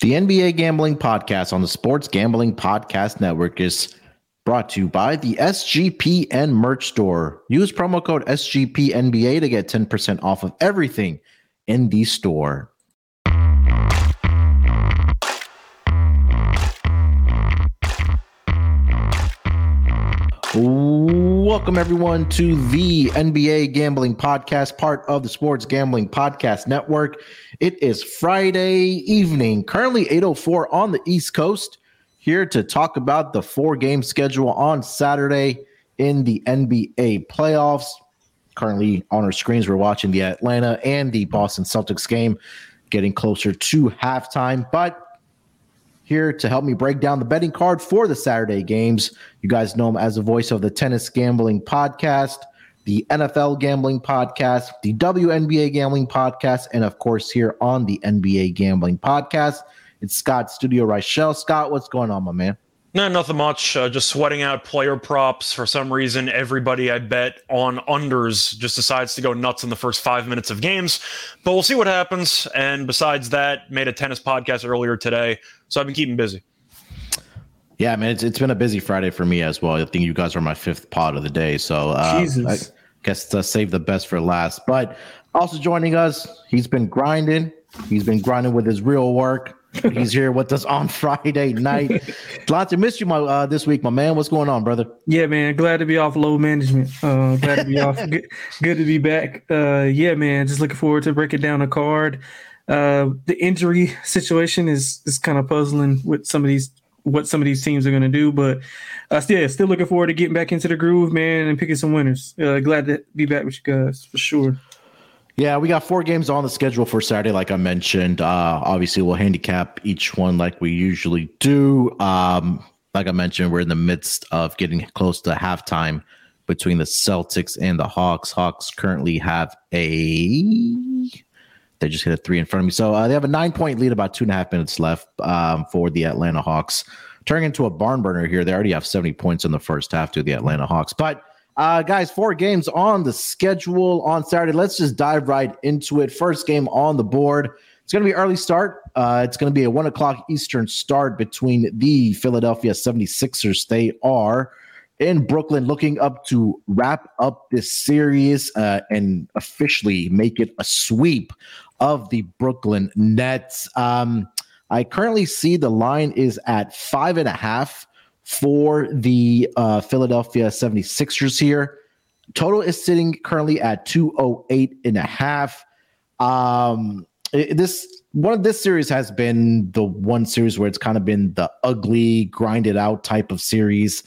The NBA Gambling Podcast on the Sports Gambling Podcast Network is brought to you by the SGPN merch store. Use promo code SGPNBA to get 10% off of everything in the store. Welcome, everyone, to the NBA Gambling Podcast, part of the Sports Gambling Podcast Network. It is Friday evening, currently 8.04 on the East Coast, here to talk about the four-game schedule on Saturday in the NBA playoffs. Currently on our screens, we're watching the Atlanta and the Boston Celtics game, getting closer to halftime. But here to help me break down the betting card for the Saturday games. You guys know him as the voice of the Tennis Gambling Podcast, the NFL Gambling Podcast, the WNBA Gambling Podcast, and of course, here on the NBA Gambling Podcast. It's Scott Studio Reichel. Scott, what's going on, my man? No, nothing much. Uh, just sweating out player props. For some reason, everybody I bet on unders just decides to go nuts in the first five minutes of games. But we'll see what happens. And besides that, made a tennis podcast earlier today. So I've been keeping busy. Yeah, man, it's, it's been a busy Friday for me as well. I think you guys are my fifth pod of the day. So uh, I guess to save the best for last. But also joining us, he's been grinding. He's been grinding with his real work. He's here with us on Friday night. Lots of missed you my uh, this week, my man. What's going on, brother? Yeah, man. Glad to be off low management. Uh, glad to be off. Good, good, to be back. Uh, yeah, man. Just looking forward to breaking down a card. Uh, the injury situation is is kind of puzzling with some of these what some of these teams are going to do, but uh, still, yeah, still looking forward to getting back into the groove, man, and picking some winners. Uh, glad to be back with you guys for sure. Yeah, we got four games on the schedule for Saturday, like I mentioned. Uh, obviously, we'll handicap each one like we usually do. Um, like I mentioned, we're in the midst of getting close to halftime between the Celtics and the Hawks. Hawks currently have a. They just hit a three in front of me. So uh, they have a nine point lead, about two and a half minutes left um, for the Atlanta Hawks. Turning into a barn burner here. They already have 70 points in the first half to the Atlanta Hawks. But uh, guys, four games on the schedule on Saturday. Let's just dive right into it. First game on the board. It's going to be early start. Uh, it's going to be a one o'clock Eastern start between the Philadelphia 76ers. They are in Brooklyn looking up to wrap up this series uh, and officially make it a sweep of the Brooklyn Nets. Um, I currently see the line is at five and a half for the uh, Philadelphia 76ers here. Total is sitting currently at 208 and a half. Um, it, this one of this series has been the one series where it's kind of been the ugly, grinded out type of series.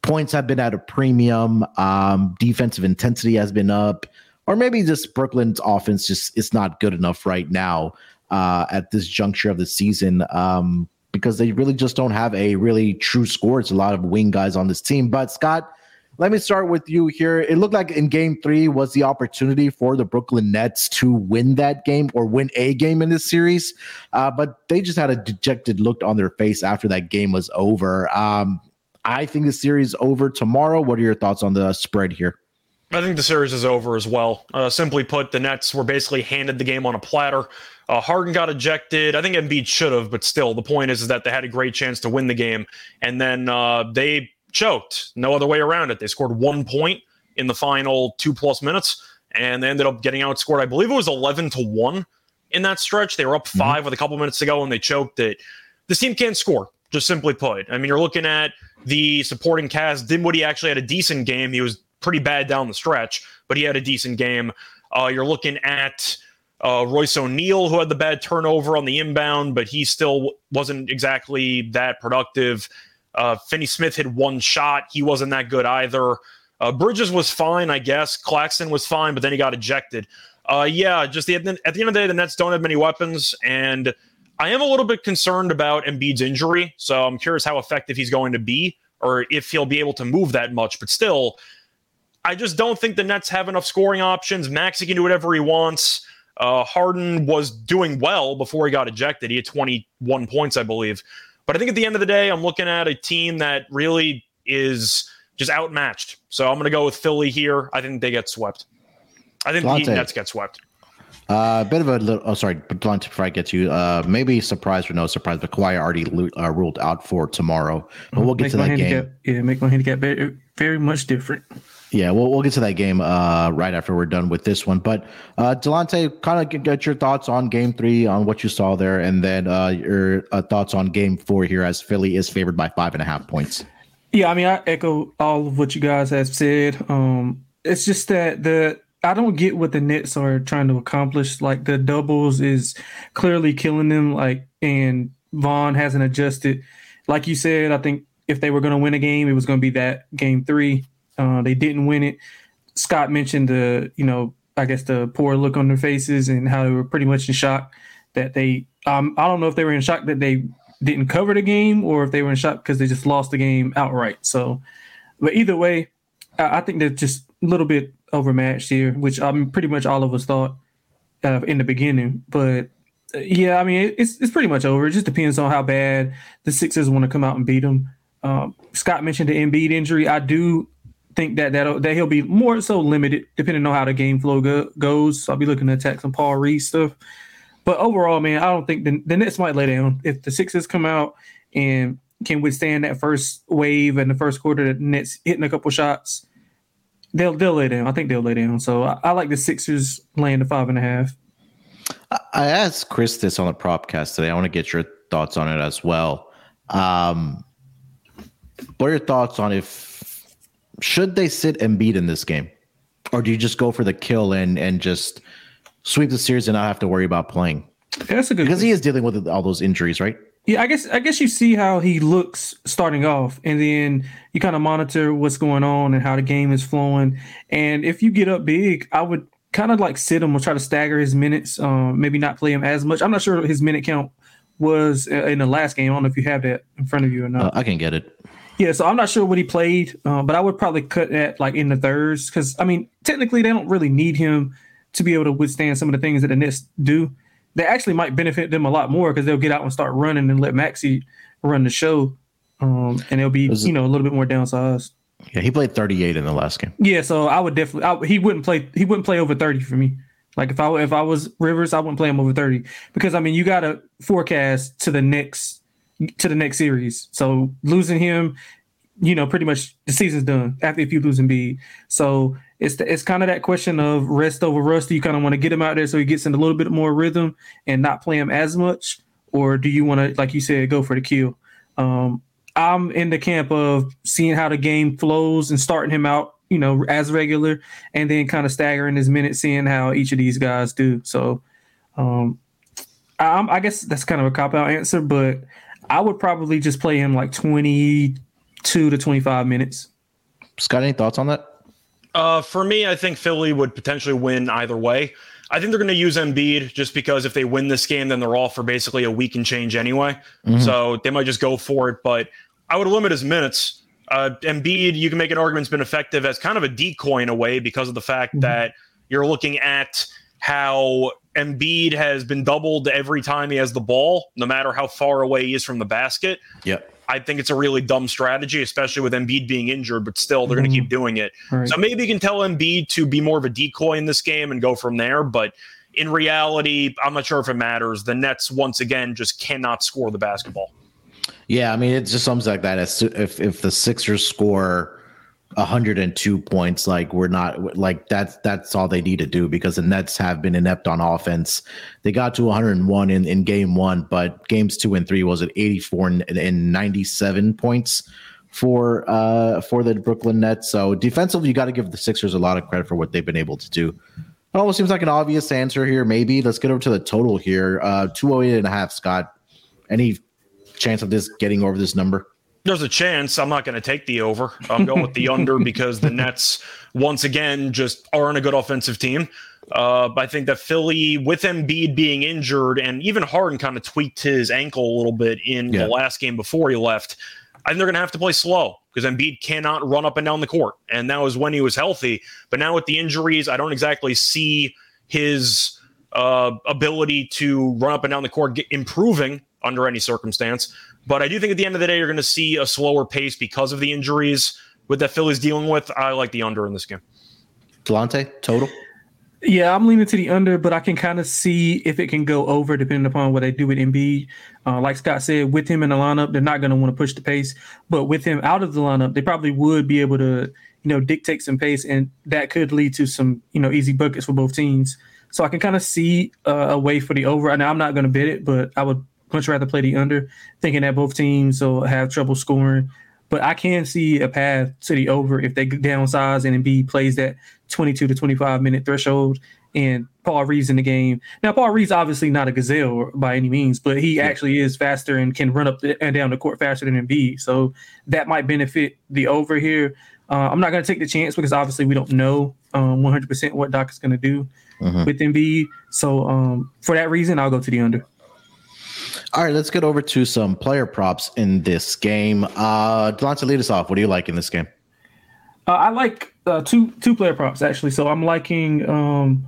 Points have been at a premium. Um, defensive intensity has been up, or maybe just Brooklyn's offense just is not good enough right now uh, at this juncture of the season. Um, because they really just don't have a really true score. It's a lot of wing guys on this team. But Scott, let me start with you here. It looked like in game three was the opportunity for the Brooklyn Nets to win that game or win a game in this series. Uh, but they just had a dejected look on their face after that game was over. Um, I think the series over tomorrow. What are your thoughts on the spread here? I think the series is over as well. Uh, simply put, the Nets were basically handed the game on a platter. Uh, Harden got ejected. I think Embiid should have, but still, the point is, is that they had a great chance to win the game, and then uh, they choked. No other way around it. They scored one point in the final two plus minutes, and they ended up getting outscored. I believe it was eleven to one in that stretch. They were up 5 mm-hmm. with a couple minutes to go, and they choked it. This team can't score. Just simply put. I mean, you're looking at the supporting cast. Dinwiddie actually had a decent game. He was pretty bad down the stretch, but he had a decent game. Uh, you're looking at uh, Royce O'Neale, who had the bad turnover on the inbound, but he still wasn't exactly that productive. Uh, Finney Smith had one shot. He wasn't that good either. Uh, Bridges was fine, I guess. Claxton was fine, but then he got ejected. Uh, yeah, just the, at the end of the day, the Nets don't have many weapons, and I am a little bit concerned about Embiid's injury. So I'm curious how effective he's going to be, or if he'll be able to move that much. But still, I just don't think the Nets have enough scoring options. Maxey can do whatever he wants. Uh, Harden was doing well before he got ejected. He had 21 points, I believe. But I think at the end of the day, I'm looking at a team that really is just outmatched. So I'm going to go with Philly here. I think they get swept. I think Lante. the Nets get swept. A uh, bit of a little. Oh, sorry, blunt before I get to you. Uh, maybe surprise or no surprise, but Kawhi already uh, ruled out for tomorrow. But we'll get make to that handicap, game. Yeah, make my handicap very, very much different. Yeah, we'll we'll get to that game uh, right after we're done with this one. But uh, Delonte, kind of get your thoughts on Game Three, on what you saw there, and then uh, your uh, thoughts on Game Four here, as Philly is favored by five and a half points. Yeah, I mean, I echo all of what you guys have said. Um, it's just that the I don't get what the Nets are trying to accomplish. Like the doubles is clearly killing them. Like and Vaughn hasn't adjusted. Like you said, I think if they were going to win a game, it was going to be that game three. Uh, they didn't win it. Scott mentioned the you know I guess the poor look on their faces and how they were pretty much in shock that they. Um, I don't know if they were in shock that they didn't cover the game or if they were in shock because they just lost the game outright. So, but either way, I, I think they're just a little bit overmatched here, which I mean, pretty much all of us thought uh, in the beginning. But uh, yeah, I mean, it's it's pretty much over. It just depends on how bad the Sixers want to come out and beat them. Um, Scott mentioned the Embiid injury. I do think that that that he'll be more so limited depending on how the game flow go, goes. So I'll be looking to attack some Paul Reed stuff. But overall, man, I don't think the, the Nets might lay down if the Sixers come out and can withstand that first wave and the first quarter. Nets hitting a couple shots They'll they'll lay down. I think they'll lay down. So I, I like the Sixers laying the five and a half. I asked Chris this on the propcast today. I want to get your thoughts on it as well. Um, what are your thoughts on if should they sit Embiid in this game, or do you just go for the kill and and just sweep the series and not have to worry about playing? Yeah, that's a good because question. he is dealing with all those injuries, right? Yeah, I guess I guess you see how he looks starting off, and then you kind of monitor what's going on and how the game is flowing. And if you get up big, I would kind of like sit him or try to stagger his minutes. Um, maybe not play him as much. I'm not sure his minute count was in the last game. I don't know if you have that in front of you or not. Uh, I can get it. Yeah, so I'm not sure what he played, uh, but I would probably cut that like in the thirds because I mean, technically they don't really need him to be able to withstand some of the things that the Nets do they actually might benefit them a lot more because they'll get out and start running and let Maxey run the show, um, and they'll be you know a little bit more downsized. Yeah, he played 38 in the last game. Yeah, so I would definitely I, he wouldn't play he wouldn't play over 30 for me. Like if I if I was Rivers, I wouldn't play him over 30 because I mean you got to forecast to the next to the next series. So losing him, you know, pretty much the season's done after if you lose Embiid. So it's the, it's kind of that question of rest over rust. Do you kind of want to get him out there so he gets in a little bit more rhythm and not play him as much, or do you want to, like you said, go for the kill? Um, I'm in the camp of seeing how the game flows and starting him out, you know, as regular, and then kind of staggering his minutes, seeing how each of these guys do. So, um, I, I guess that's kind of a cop out answer, but I would probably just play him like 22 to 25 minutes. Scott, any thoughts on that? Uh, for me, I think Philly would potentially win either way. I think they're going to use Embiid just because if they win this game, then they're all for basically a week and change anyway. Mm-hmm. So they might just go for it. But I would limit his minutes. Uh, Embiid, you can make an argument, has been effective as kind of a decoy in a way because of the fact mm-hmm. that you're looking at how Embiid has been doubled every time he has the ball, no matter how far away he is from the basket. Yep. I think it's a really dumb strategy, especially with Embiid being injured, but still they're mm going to keep doing it. Right. So maybe you can tell Embiid to be more of a decoy in this game and go from there. But in reality, I'm not sure if it matters. The Nets, once again, just cannot score the basketball. Yeah, I mean, it's just something like that. If if the Sixers score 102 points like we're not like that's that's all they need to do because the nets have been inept on offense. They got to 101 in, in game one but games two and three was at 84 and, and 97 points for uh for the brooklyn nets? So defensively you got to give the sixers a lot of credit for what they've been able to do. It almost seems like an obvious answer here maybe. Let's get over to the total here. Uh 208 and a half scott. Any chance of this getting over this number there's a chance I'm not going to take the over. I'm going with the under because the Nets, once again, just aren't a good offensive team. Uh, I think that Philly, with Embiid being injured, and even Harden kind of tweaked his ankle a little bit in yeah. the last game before he left. I think they're going to have to play slow because Embiid cannot run up and down the court, and that was when he was healthy. But now with the injuries, I don't exactly see his uh, ability to run up and down the court improving under any circumstance. But I do think at the end of the day, you're going to see a slower pace because of the injuries with that Phillies dealing with. I like the under in this game. Delonte, total. Yeah, I'm leaning to the under, but I can kind of see if it can go over depending upon what they do with Embiid. Uh, like Scott said, with him in the lineup, they're not going to want to push the pace. But with him out of the lineup, they probably would be able to, you know, dictate some pace, and that could lead to some, you know, easy buckets for both teams. So I can kind of see uh, a way for the over. Now I'm not going to bet it, but I would much rather play the under, thinking that both teams will have trouble scoring. But I can see a path to the over if they downsize and Embiid plays that 22 to 25 minute threshold and Paul Reed's in the game. Now, Paul Reed's obviously not a gazelle by any means, but he yeah. actually is faster and can run up and down the court faster than Embiid. So that might benefit the over here. Uh, I'm not going to take the chance because obviously we don't know um, 100% what Doc is going to do uh-huh. with Embiid. So um, for that reason, I'll go to the under. All right, let's get over to some player props in this game. Uh, Delonte, lead us off. What do you like in this game? Uh, I like uh, two two player props actually. So I'm liking um,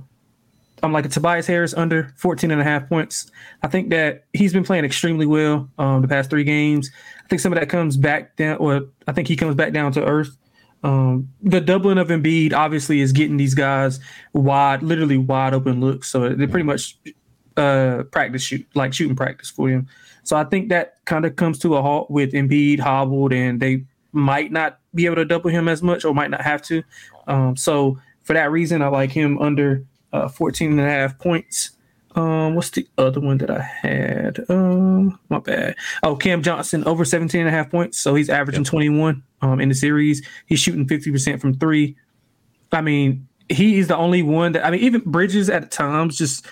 I'm like a Tobias Harris under 14 and a half points. I think that he's been playing extremely well um, the past three games. I think some of that comes back down, or I think he comes back down to earth. Um, the doubling of Embiid obviously is getting these guys wide, literally wide open looks. So they're pretty much uh, practice shoot, like shooting practice for him. So I think that kind of comes to a halt with Embiid hobbled, and they might not be able to double him as much or might not have to. Um, so for that reason, I like him under uh, 14 and a half points. Um, what's the other one that I had? Um, my bad. Oh, Cam Johnson over 17 and a half points. So he's averaging yep. 21 um, in the series. He's shooting 50% from three. I mean, he is the only one that, I mean, even Bridges at times just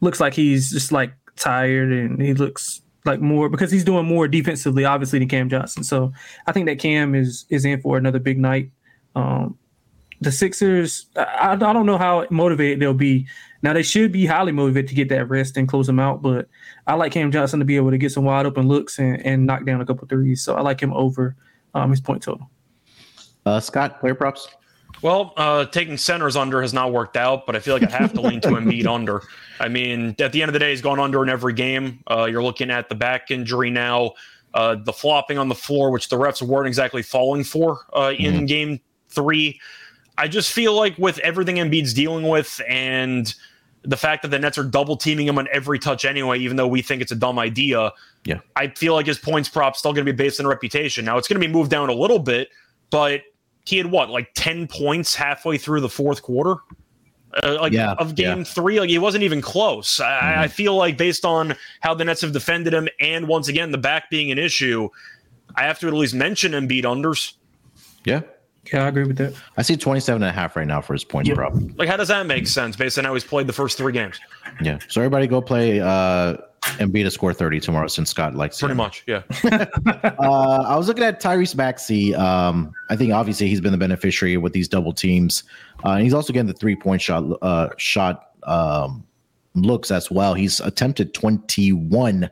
looks like he's just like tired and he looks like more because he's doing more defensively, obviously, than Cam Johnson. So I think that Cam is is in for another big night. Um, the Sixers, I, I don't know how motivated they'll be. Now they should be highly motivated to get that rest and close them out, but I like Cam Johnson to be able to get some wide open looks and, and knock down a couple threes. So I like him over um, his point total. Uh, Scott, player props. Well, uh, taking centers under has not worked out, but I feel like I have to lean to Embiid under. I mean, at the end of the day, he's gone under in every game. Uh, you're looking at the back injury now, uh, the flopping on the floor, which the refs weren't exactly falling for uh, in mm-hmm. game three. I just feel like with everything Embiid's dealing with and the fact that the Nets are double teaming him on every touch anyway, even though we think it's a dumb idea. Yeah. I feel like his points prop still going to be based on reputation. Now it's going to be moved down a little bit, but he had what, like 10 points halfway through the fourth quarter? Uh, like yeah, of game yeah. three, like he wasn't even close. I, mm-hmm. I feel like based on how the Nets have defended him, and once again the back being an issue, I have to at least mention him beat unders. Yeah, yeah, I agree with that. I see 27 and a half right now for his points prop. Like, how does that make sense based on how he's played the first three games? Yeah. So everybody go play uh Embiid to score 30 tomorrow since Scott likes Pretty him. much, yeah. uh, I was looking at Tyrese Maxey. Um, I think obviously he's been the beneficiary with these double teams. Uh, and he's also getting the three point shot uh, shot um, looks as well. He's attempted 21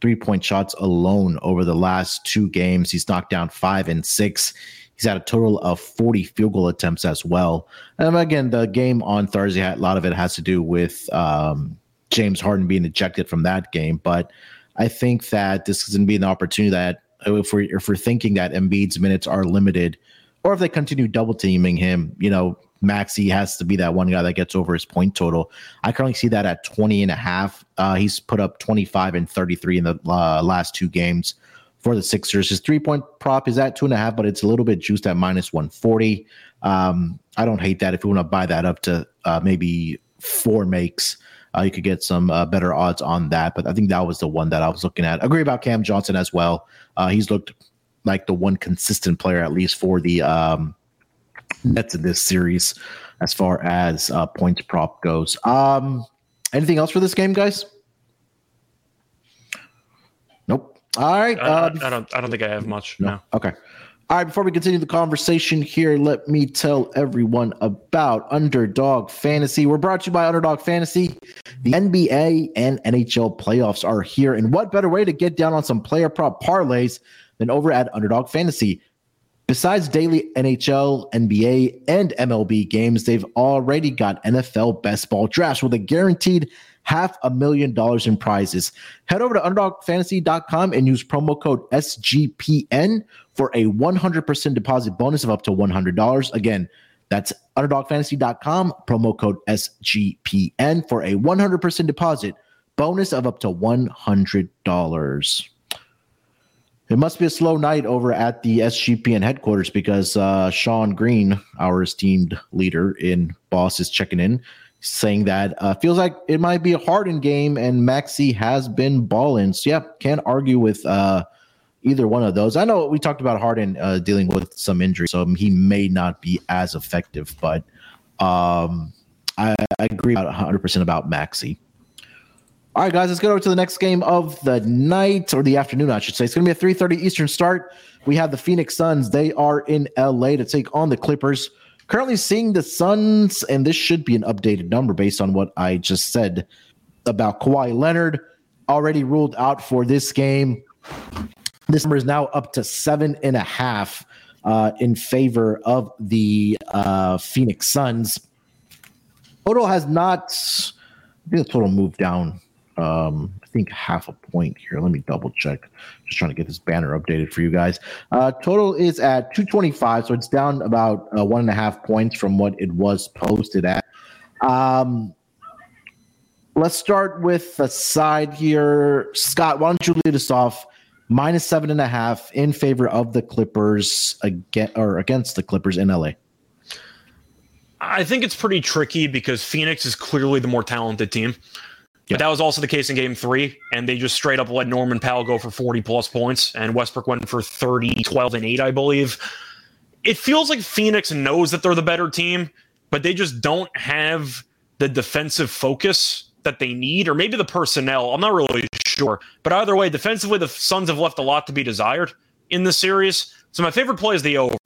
three point shots alone over the last two games. He's knocked down five and six. He's had a total of 40 field goal attempts as well. And again, the game on Thursday, a lot of it has to do with um, James Harden being ejected from that game. But I think that this is going to be an opportunity that if we're, if we're thinking that Embiid's minutes are limited, or if they continue double teaming him, you know, Maxey has to be that one guy that gets over his point total. I currently see that at 20 and a half. Uh, he's put up 25 and 33 in the uh, last two games for the Sixers. His three point prop is at two and a half, but it's a little bit juiced at minus 140. Um, I don't hate that. If you want to buy that up to uh, maybe four makes, uh, you could get some uh, better odds on that. But I think that was the one that I was looking at. agree about Cam Johnson as well. Uh, he's looked like the one consistent player, at least for the um, Nets in this series, as far as uh, points prop goes. Um, anything else for this game, guys? All right. Uh, I, I, don't. I don't think I have much. No. no. Okay. All right. Before we continue the conversation here, let me tell everyone about Underdog Fantasy. We're brought to you by Underdog Fantasy. The NBA and NHL playoffs are here, and what better way to get down on some player prop parlays than over at Underdog Fantasy? Besides daily NHL, NBA, and MLB games, they've already got NFL best ball drafts with a guaranteed half a million dollars in prizes. Head over to underdogfantasy.com and use promo code SGPN for a 100% deposit bonus of up to $100. Again, That's underdogfantasy.com, promo code SGPN for a 100% deposit bonus of up to $100. It must be a slow night over at the SGPN headquarters because uh, Sean Green, our esteemed leader in Boss, is checking in, saying that uh, feels like it might be a Harden game and Maxey has been balling. So, yeah, can't argue with uh, either one of those. I know we talked about Harden uh, dealing with some injury, so he may not be as effective, but um, I, I agree about 100% about Maxey. All right, guys, let's go over to the next game of the night or the afternoon, I should say. It's going to be a 3:30 Eastern start. We have the Phoenix Suns. They are in LA to take on the Clippers. Currently seeing the Suns, and this should be an updated number based on what I just said about Kawhi Leonard, already ruled out for this game. This number is now up to seven and a half uh, in favor of the uh, Phoenix Suns. Total has not. The total moved down um, I think half a point here. Let me double check. Just trying to get this banner updated for you guys. Uh, total is at 225, so it's down about uh, one and a half points from what it was posted at. Um, let's start with the side here. Scott, why don't you lead us off? Minus seven and a half in favor of the Clippers again or against the Clippers in LA. I think it's pretty tricky because Phoenix is clearly the more talented team. Yeah. But that was also the case in game three, and they just straight up let Norman Powell go for 40 plus points, and Westbrook went for 30, 12, and 8, I believe. It feels like Phoenix knows that they're the better team, but they just don't have the defensive focus that they need, or maybe the personnel. I'm not really sure. But either way, defensively, the Suns have left a lot to be desired in this series. So my favorite play is the over.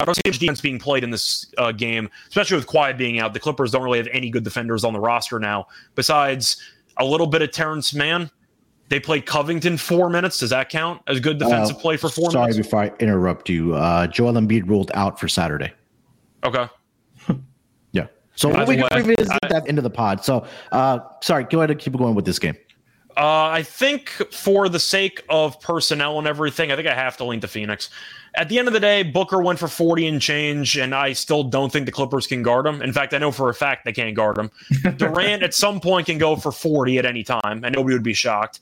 I don't see much defense being played in this uh, game, especially with Kawhi being out. The Clippers don't really have any good defenders on the roster now, besides a little bit of Terrence Mann. They played Covington four minutes. Does that count as good defensive uh, play for four sorry minutes? Sorry before I interrupt you. Uh, Joel Embiid ruled out for Saturday. Okay. yeah. So we can revisit I, that into the pod. So uh, sorry, go ahead and keep going with this game. Uh, I think for the sake of personnel and everything, I think I have to lean to Phoenix at the end of the day, Booker went for 40 and change, and I still don't think the Clippers can guard him. In fact, I know for a fact they can't guard him. Durant at some point can go for 40 at any time, and nobody would be shocked.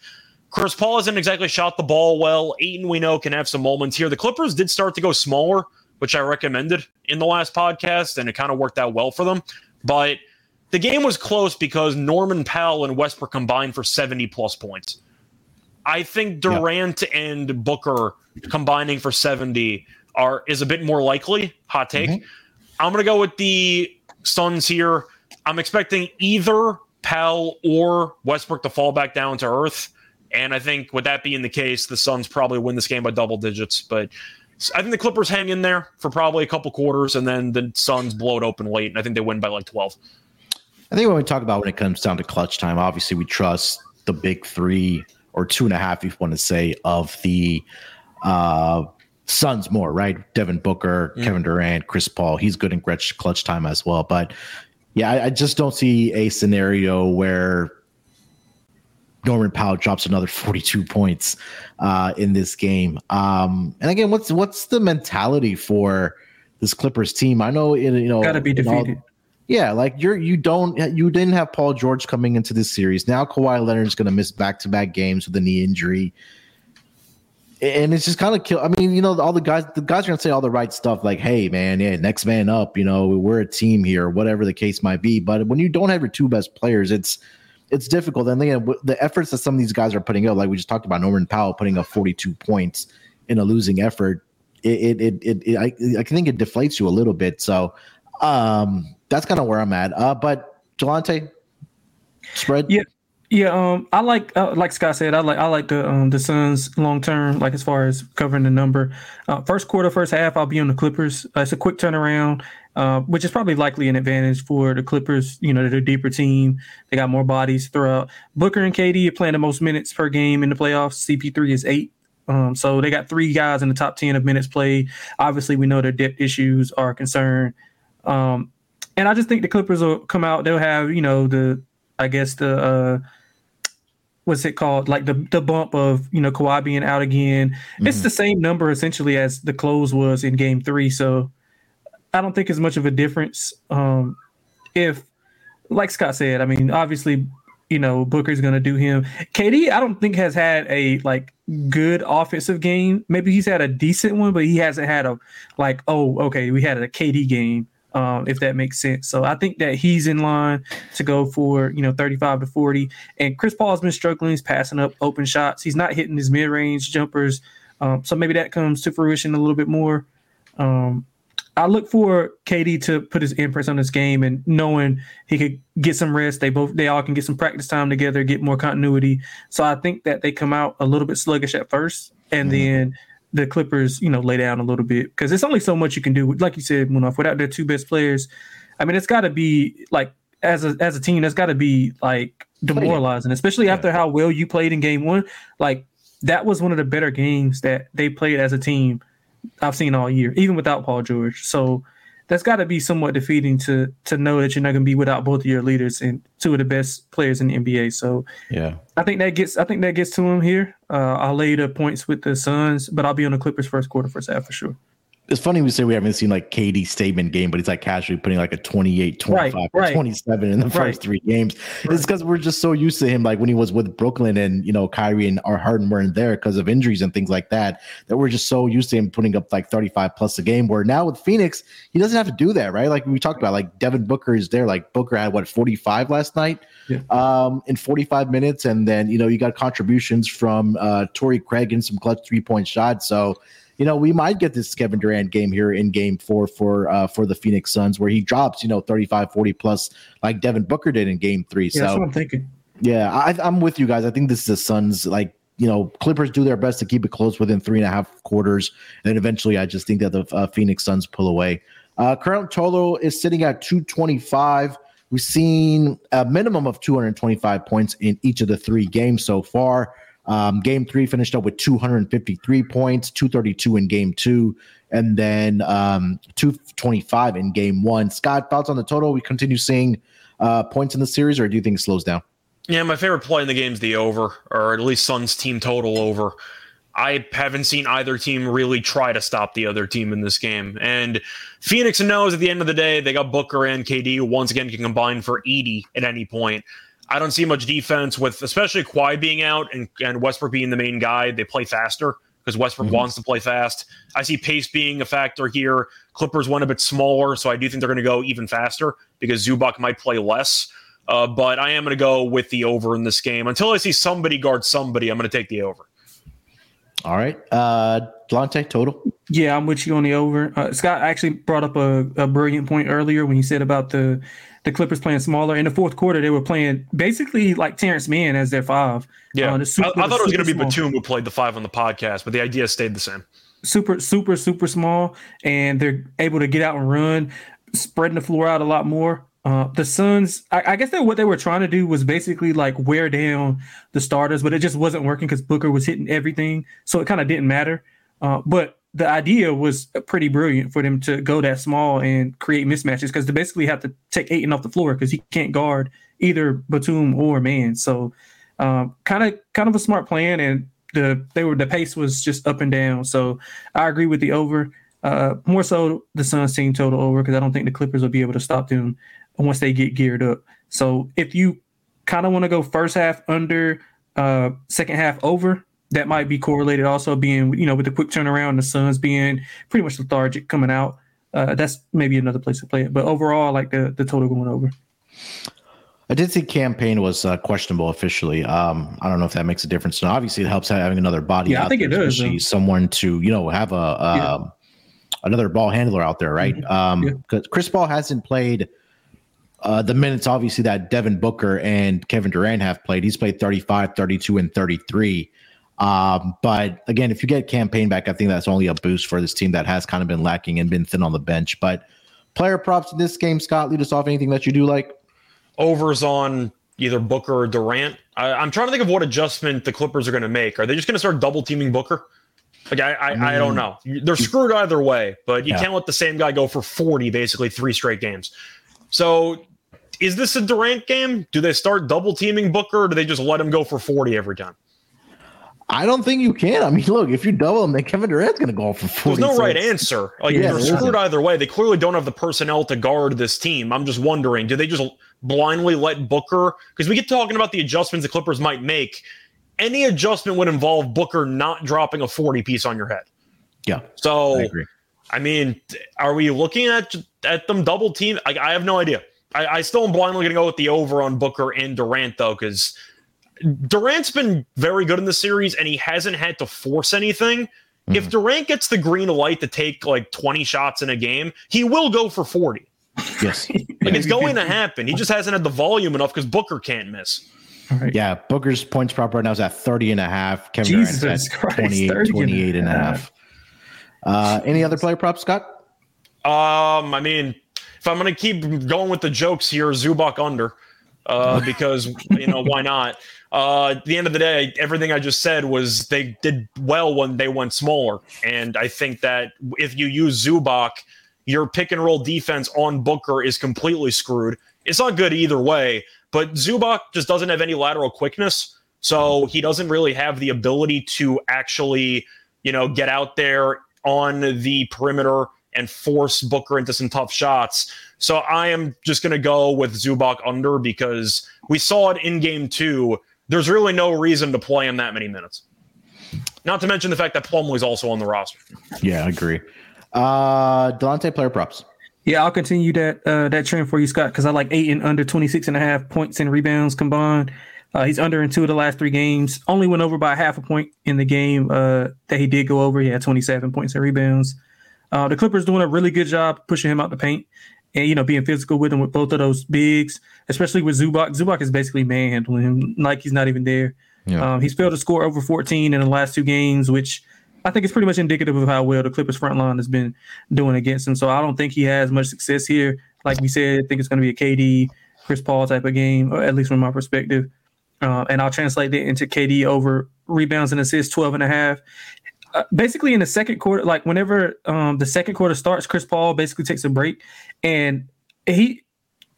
Chris Paul hasn't exactly shot the ball well. Ayton, we know, can have some moments here. The Clippers did start to go smaller, which I recommended in the last podcast, and it kind of worked out well for them. But the game was close because Norman Powell and Westbrook combined for 70 plus points. I think Durant yeah. and Booker combining for 70 are is a bit more likely. Hot take. Mm-hmm. I'm going to go with the Suns here. I'm expecting either Powell or Westbrook to fall back down to earth. And I think with that being the case, the Suns probably win this game by double digits. But I think the Clippers hang in there for probably a couple quarters, and then the Suns blow it open late, and I think they win by like 12. I think when we talk about when it comes down to clutch time, obviously we trust the big three or two and a half, if you want to say, of the uh, Suns more, right? Devin Booker. Kevin Durant, Chris Paul. He's good in clutch, clutch time as well. But yeah, I, I just don't see a scenario where Norman Powell drops another 42 points uh, in this game. Um, and again, what's what's the mentality for this Clippers team? I know it, you know got to be defeated. All, yeah, like you're you don't you didn't have Paul George coming into this series. Now Kawhi Leonard's going to miss back to back games with a knee injury, and it's just kind of kill. I mean, you know, all the guys the guys are going to say all the right stuff, like, "Hey, man, yeah, next man up." You know, we're a team here, whatever the case might be. But when you don't have your two best players, it's it's difficult. And again, the efforts that some of these guys are putting up, like we just talked about, Norman Powell putting up 42 points in a losing effort, it it it, it, I, I think it deflates you a little bit. So. Um that's kind of where I'm at. Uh, but Delonte, spread. Yeah, yeah. Um, I like uh, like Scott said, I like I like the um the Suns long term. Like as far as covering the number, uh, first quarter, first half, I'll be on the Clippers. Uh, it's a quick turnaround. Uh, which is probably likely an advantage for the Clippers. You know, they're a deeper team. They got more bodies throughout. Booker and KD are playing the most minutes per game in the playoffs. CP3 is eight. Um, so they got three guys in the top 10 of minutes played. Obviously, we know their depth issues are a concern. Um, and I just think the Clippers will come out. They'll have you know the I guess the uh, what's it called like the the bump of you know Kawhi being out again. Mm-hmm. It's the same number essentially as the close was in Game Three. So I don't think it's much of a difference. Um, if, like Scott said, I mean, obviously, you know, Booker's going to do him. KD, I don't think has had a like good offensive game. Maybe he's had a decent one, but he hasn't had a like, oh, okay, we had a KD game. Um, if that makes sense. So I think that he's in line to go for you know 35 to 40. And Chris Paul's been struggling. He's passing up open shots. He's not hitting his mid range jumpers. Um, so maybe that comes to fruition a little bit more. Um, I look for KD to put his imprint on this game and knowing he could get some rest. They both they all can get some practice time together, get more continuity. So I think that they come out a little bit sluggish at first, and mm-hmm. then the Clippers, you know, lay down a little bit because it's only so much you can do. Like you said, Munaf, without their two best players, I mean, it's got to be like as a as a team, that's got to be like demoralizing, especially yeah. after how well you played in Game One. Like that was one of the better games that they played as a team I've seen all year, even without Paul George. So that's got to be somewhat defeating to to know that you're not going to be without both of your leaders and two of the best players in the NBA. So yeah, I think that gets I think that gets to him here. Uh, I'll lay the points with the Suns, but I'll be on the Clippers first quarter, first half for sure it's funny we say we haven't seen like KD statement game, but he's like casually putting like a 28, 25, right, right. 27 in the first right. three games. It's because we're just so used to him, like when he was with Brooklyn and, you know, Kyrie and our Harden weren't there because of injuries and things like that, that we're just so used to him putting up like 35 plus a game. Where now with Phoenix, he doesn't have to do that, right? Like we talked about, like Devin Booker is there. Like Booker had what, 45 last night yeah. um, in 45 minutes. And then, you know, you got contributions from uh, Torrey Craig and some clutch three point shots. So, you know, we might get this Kevin Durant game here in game four for uh, for the Phoenix Suns where he drops, you know, 35, 40 plus like Devin Booker did in game three. Yeah, so that's what I'm thinking. Yeah, I, I'm with you guys. I think this is the Suns like you know, Clippers do their best to keep it close within three and a half quarters. And then eventually, I just think that the uh, Phoenix Suns pull away. Uh, current total is sitting at 225. We've seen a minimum of 225 points in each of the three games so far. Um, game three finished up with 253 points, 232 in game two, and then um, 225 in game one. Scott, thoughts on the total? We continue seeing uh, points in the series, or do you think it slows down? Yeah, my favorite play in the game is the over, or at least Suns team total over. I haven't seen either team really try to stop the other team in this game. And Phoenix knows at the end of the day, they got Booker and KD, once again can combine for 80 at any point. I don't see much defense with, especially Kawhi being out and, and Westbrook being the main guy. They play faster because Westbrook mm-hmm. wants to play fast. I see pace being a factor here. Clippers went a bit smaller, so I do think they're going to go even faster because Zubac might play less. Uh, but I am going to go with the over in this game until I see somebody guard somebody. I'm going to take the over. All right, uh, Delonte, total. Yeah, I'm with you on the over. Uh, Scott actually brought up a, a brilliant point earlier when you said about the the Clippers playing smaller. In the fourth quarter, they were playing basically like Terrence Mann as their five. Yeah, uh, super, I, I, thought it was going to be Batum who played the five on the podcast, but the idea stayed the same. Super, super, super small, and they're able to get out and run, spreading the floor out a lot more. Uh, the Suns, I, I guess that what they were trying to do was basically like wear down the starters, but it just wasn't working because Booker was hitting everything, so it kind of didn't matter. Uh, but the idea was pretty brilliant for them to go that small and create mismatches because they basically have to take Ayton off the floor because he can't guard either Batum or Mann. So kind of kind of a smart plan, and the they were the pace was just up and down. So I agree with the over. Uh, more so the Suns team total over because I don't think the Clippers will be able to stop them once they get geared up. So if you kind of want to go first half under, uh, second half over, that might be correlated also being you know with the quick turnaround the suns being pretty much lethargic coming out uh, that's maybe another place to play it but overall I like the the total going over I did see Cam Payne was uh, questionable officially. Um, I don't know if that makes a difference. And obviously, it helps having another body. Yeah, I think there, it does. Someone to you know have a um, yeah. another ball handler out there, right? Because mm-hmm. um, yeah. Chris Paul hasn't played uh, the minutes obviously that Devin Booker and Kevin Durant have played. He's played 35, 32, and 33. Um, but again, if you get Cam Payne back, I think that's only a boost for this team that has kind of been lacking and been thin on the bench. But player props in this game, Scott, lead us off. Anything that you do like? Overs on either Booker or Durant. I, am trying to think of what adjustment the Clippers are going to make. Are they just going to start double teaming Booker? Like I, I, I, mean, I, don't know. They're screwed either way, but you yeah. can't let the same guy go for 40 basically three straight games. So is this a Durant game? Do they start double teaming Booker or do they just let him go for 40 every time? I don't think you can. I mean, look, if you double him, then Kevin Durant's going to go off for 40. There's no right answer. Like Yeah, they're screwed either way. They clearly don't have the personnel to guard this team. I'm just wondering, do they just blindly let Booker? Because we get talking about the adjustments the Clippers might make. Any adjustment would involve Booker not dropping a 40 piece on your head. Yeah, So I agree. I mean, are we looking at at them double team? I, I have no idea. I, I still am blindly going to go with the over on Booker and Durant though, because Durant's been very good in the series and he hasn't had to force anything. If Durant gets the green light to take like 20 shots in a game, he will go for 40. Yes. Like it's going to happen. He just hasn't had the volume enough because Booker can't miss. All right. Yeah, Booker's points prop right now is at 30 and a half. Kevin Jesus Durant's at Christ, 28, 30 and a 28 and a half. Uh, any other player props, Scott? Um, I mean, if I'm going to keep going with the jokes here, Zubac under, uh, because you know why not? Uh, at the end of the day, everything I just said was they did well when they went smaller, and I think that if you use Zubac, your pick and roll defense on Booker is completely screwed. It's not good either way, but Zubac just doesn't have any lateral quickness, so he doesn't really have the ability to actually, you know, get out there on the perimeter and force Booker into some tough shots. So I am just going to go with Zubac under because we saw it in game two. There's really no reason to play him that many minutes. Not to mention the fact that Plumlee's also on the roster. Yeah, I agree. Uh, Delonte player props. Yeah, I'll continue that uh, that trend for you, Scott, because I like Ayton under 26 and a half points and rebounds combined. Uh, he's under in two of the last three games. Only went over by half a point in the game uh, that he did go over. He had 27 points and rebounds. Uh, the Clippers doing a really good job pushing him out the paint and you know being physical with him with both of those bigs, especially with Zubac. Zubac is basically manhandling him like he's not even there. Yeah. Um, he's failed to score over 14 in the last two games, which I think is pretty much indicative of how well the Clippers front line has been doing against him. So I don't think he has much success here. Like we said, I think it's going to be a KD, Chris Paul type of game, or at least from my perspective. Uh, and I'll translate that into KD over rebounds and assists, 12 and a half. Uh, basically, in the second quarter, like whenever um, the second quarter starts, Chris Paul basically takes a break. And he,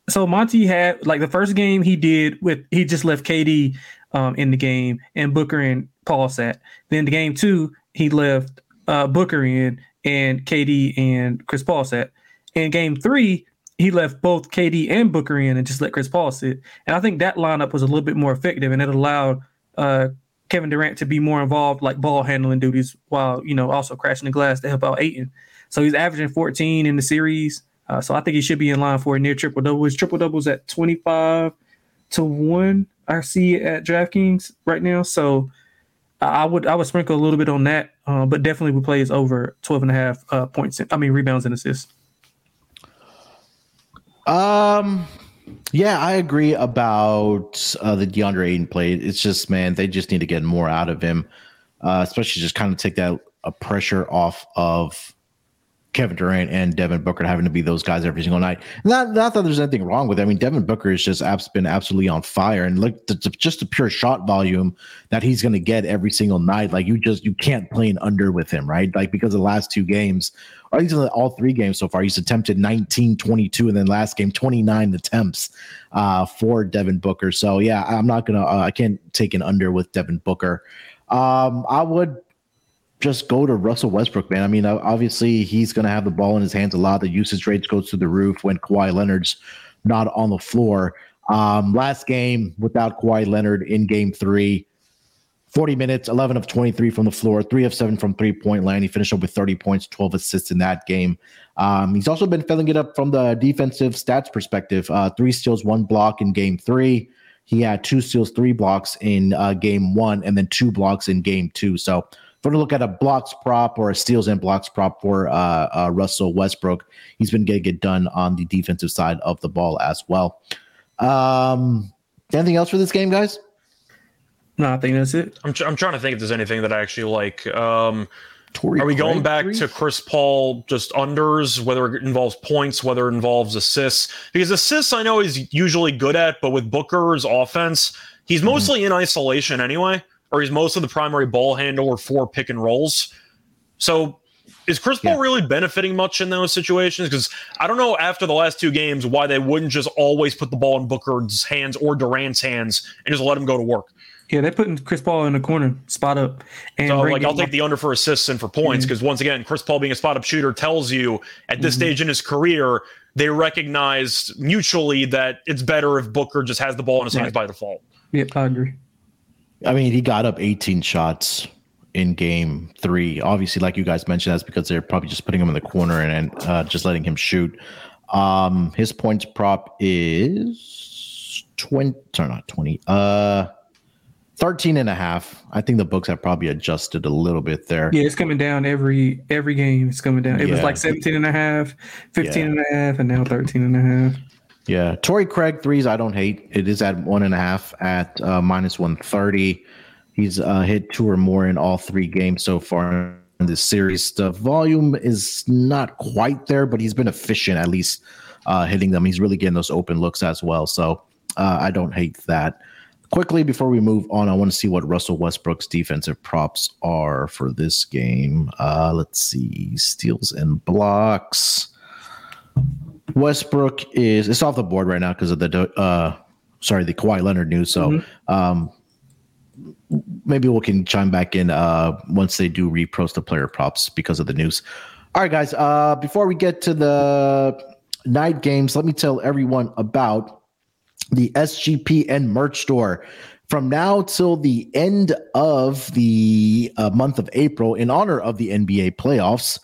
so Monty had like the first game he did with, he just left KD um, in the game and Booker and Paul sat. Then the game two, he left uh, Booker in and KD and Chris Paul sat. In game three, he left both KD and Booker in and just let Chris Paul sit. And I think that lineup was a little bit more effective and it allowed uh, Kevin Durant to be more involved, like ball handling duties, while you know also crashing the glass to help out Ayton. So he's averaging 14 in the series. Uh, so I think he should be in line for a near triple double. His triple doubles at 25 to one. I see at DraftKings right now. So I would I would sprinkle a little bit on that, uh, but definitely would play his over 12 and a half uh, points. I mean rebounds and assists. Um, yeah, I agree about uh, the DeAndre Ayton play. It's just, man, they just need to get more out of him, uh, especially just kind of take that uh, pressure off of Kevin Durant and Devin Booker having to be those guys every single night. Not, not that there's anything wrong with it. I mean, Devin Booker has just abs- been absolutely on fire, and look, the, the- just the pure shot volume that he's going to get every single night. Like you just you can't play an under with him, right? Like because the last two games, or at least all three games so far, he's attempted 19, 22, and then last game 29 attempts uh, for Devin Booker. So yeah, I'm not gonna, uh, I can't take an under with Devin Booker. Um, I would just go to Russell Westbrook, man. I mean, obviously he's going to have the ball in his hands a lot. The usage rates goes through the roof when Kawhi Leonard's not on the floor. Um, last game without Kawhi Leonard in game three, 40 minutes, 11 of 23 from the floor, three of seven from three point land. He finished up with 30 points, 12 assists in that game. Um, he's also been filling it up from the defensive stats perspective. Uh, three steals, one block in game three. He had two steals, three blocks in uh, game one, and then two blocks in game two. So if we're to look at a blocks prop or a steals and blocks prop for uh, uh, Russell Westbrook, he's been getting it done on the defensive side of the ball as well. Um, anything else for this game, guys? No, I think that's it. I'm, tr- I'm trying to think if there's anything that I actually like. Um, are we going back three? to Chris Paul just unders, whether it involves points, whether it involves assists? Because assists I know he's usually good at, but with Booker's offense, he's mostly in isolation anyway, or he's most of the primary ball handler for pick and rolls. So is Chris Paul Yeah. really benefiting much in those situations? Because I don't know after the last two games why they wouldn't just always put the ball in Booker's hands or Durant's hands and just let him go to work. Yeah, they're putting Chris Paul in the corner, spot up. And so, like, I'll take the under for assists and for points because, mm-hmm. once again, Chris Paul being a spot up shooter tells you at this mm-hmm. stage in his career, they recognize mutually that it's better if Booker just has the ball in his hands by default. Yep, I agree. I mean, he got up 18 shots in game three. Obviously, like you guys mentioned, that's because they're probably just putting him in the corner and, and uh, just letting him shoot. Um, his points prop is 20, or not 20, uh, 13 and a half. I think the books have probably adjusted a little bit there. Yeah, it's coming down every every game. It's coming down. It yeah. was like 17 and a half, 15 yeah. and a half, and now 13 and a half. Yeah. Torrey Craig threes, I don't hate. It is at one and a half at uh, minus 130. He's uh, hit two or more in all three games so far in this series. The volume is not quite there, but he's been efficient at least uh, hitting them. He's really getting those open looks as well. So uh, I don't hate that. Quickly, before we move on, I want to see what Russell Westbrook's defensive props are for this game. Uh, let's see, steals and blocks. Westbrook is it's off the board right now because of the uh, sorry the Kawhi Leonard news. So mm-hmm. um, maybe we can chime back in uh, once they do repost the player props because of the news. All right, guys. Uh, before we get to the night games, let me tell everyone about the SGPN merch store. From now till the end of the uh, month of April, in honor of the NBA playoffs,